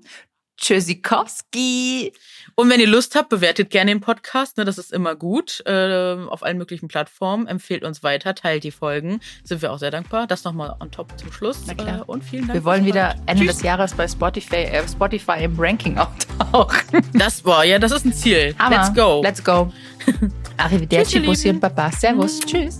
Tschüssikowski. Und wenn ihr Lust habt, bewertet gerne den Podcast. Ne, das ist immer gut. Äh, auf allen möglichen Plattformen. Empfehlt uns weiter, teilt die Folgen. Sind wir auch sehr dankbar. Das nochmal on top zum Schluss. Na klar. Äh, und vielen Dank. Wir wollen wieder Ende Tschüss. des Jahres bei Spotify, äh, Spotify im Ranking auftauchen. Das war ja, das ist ein Ziel. Hammer. Let's go. Let's go. Arrivederci, Bussi und Papa. Servus. Tschüss.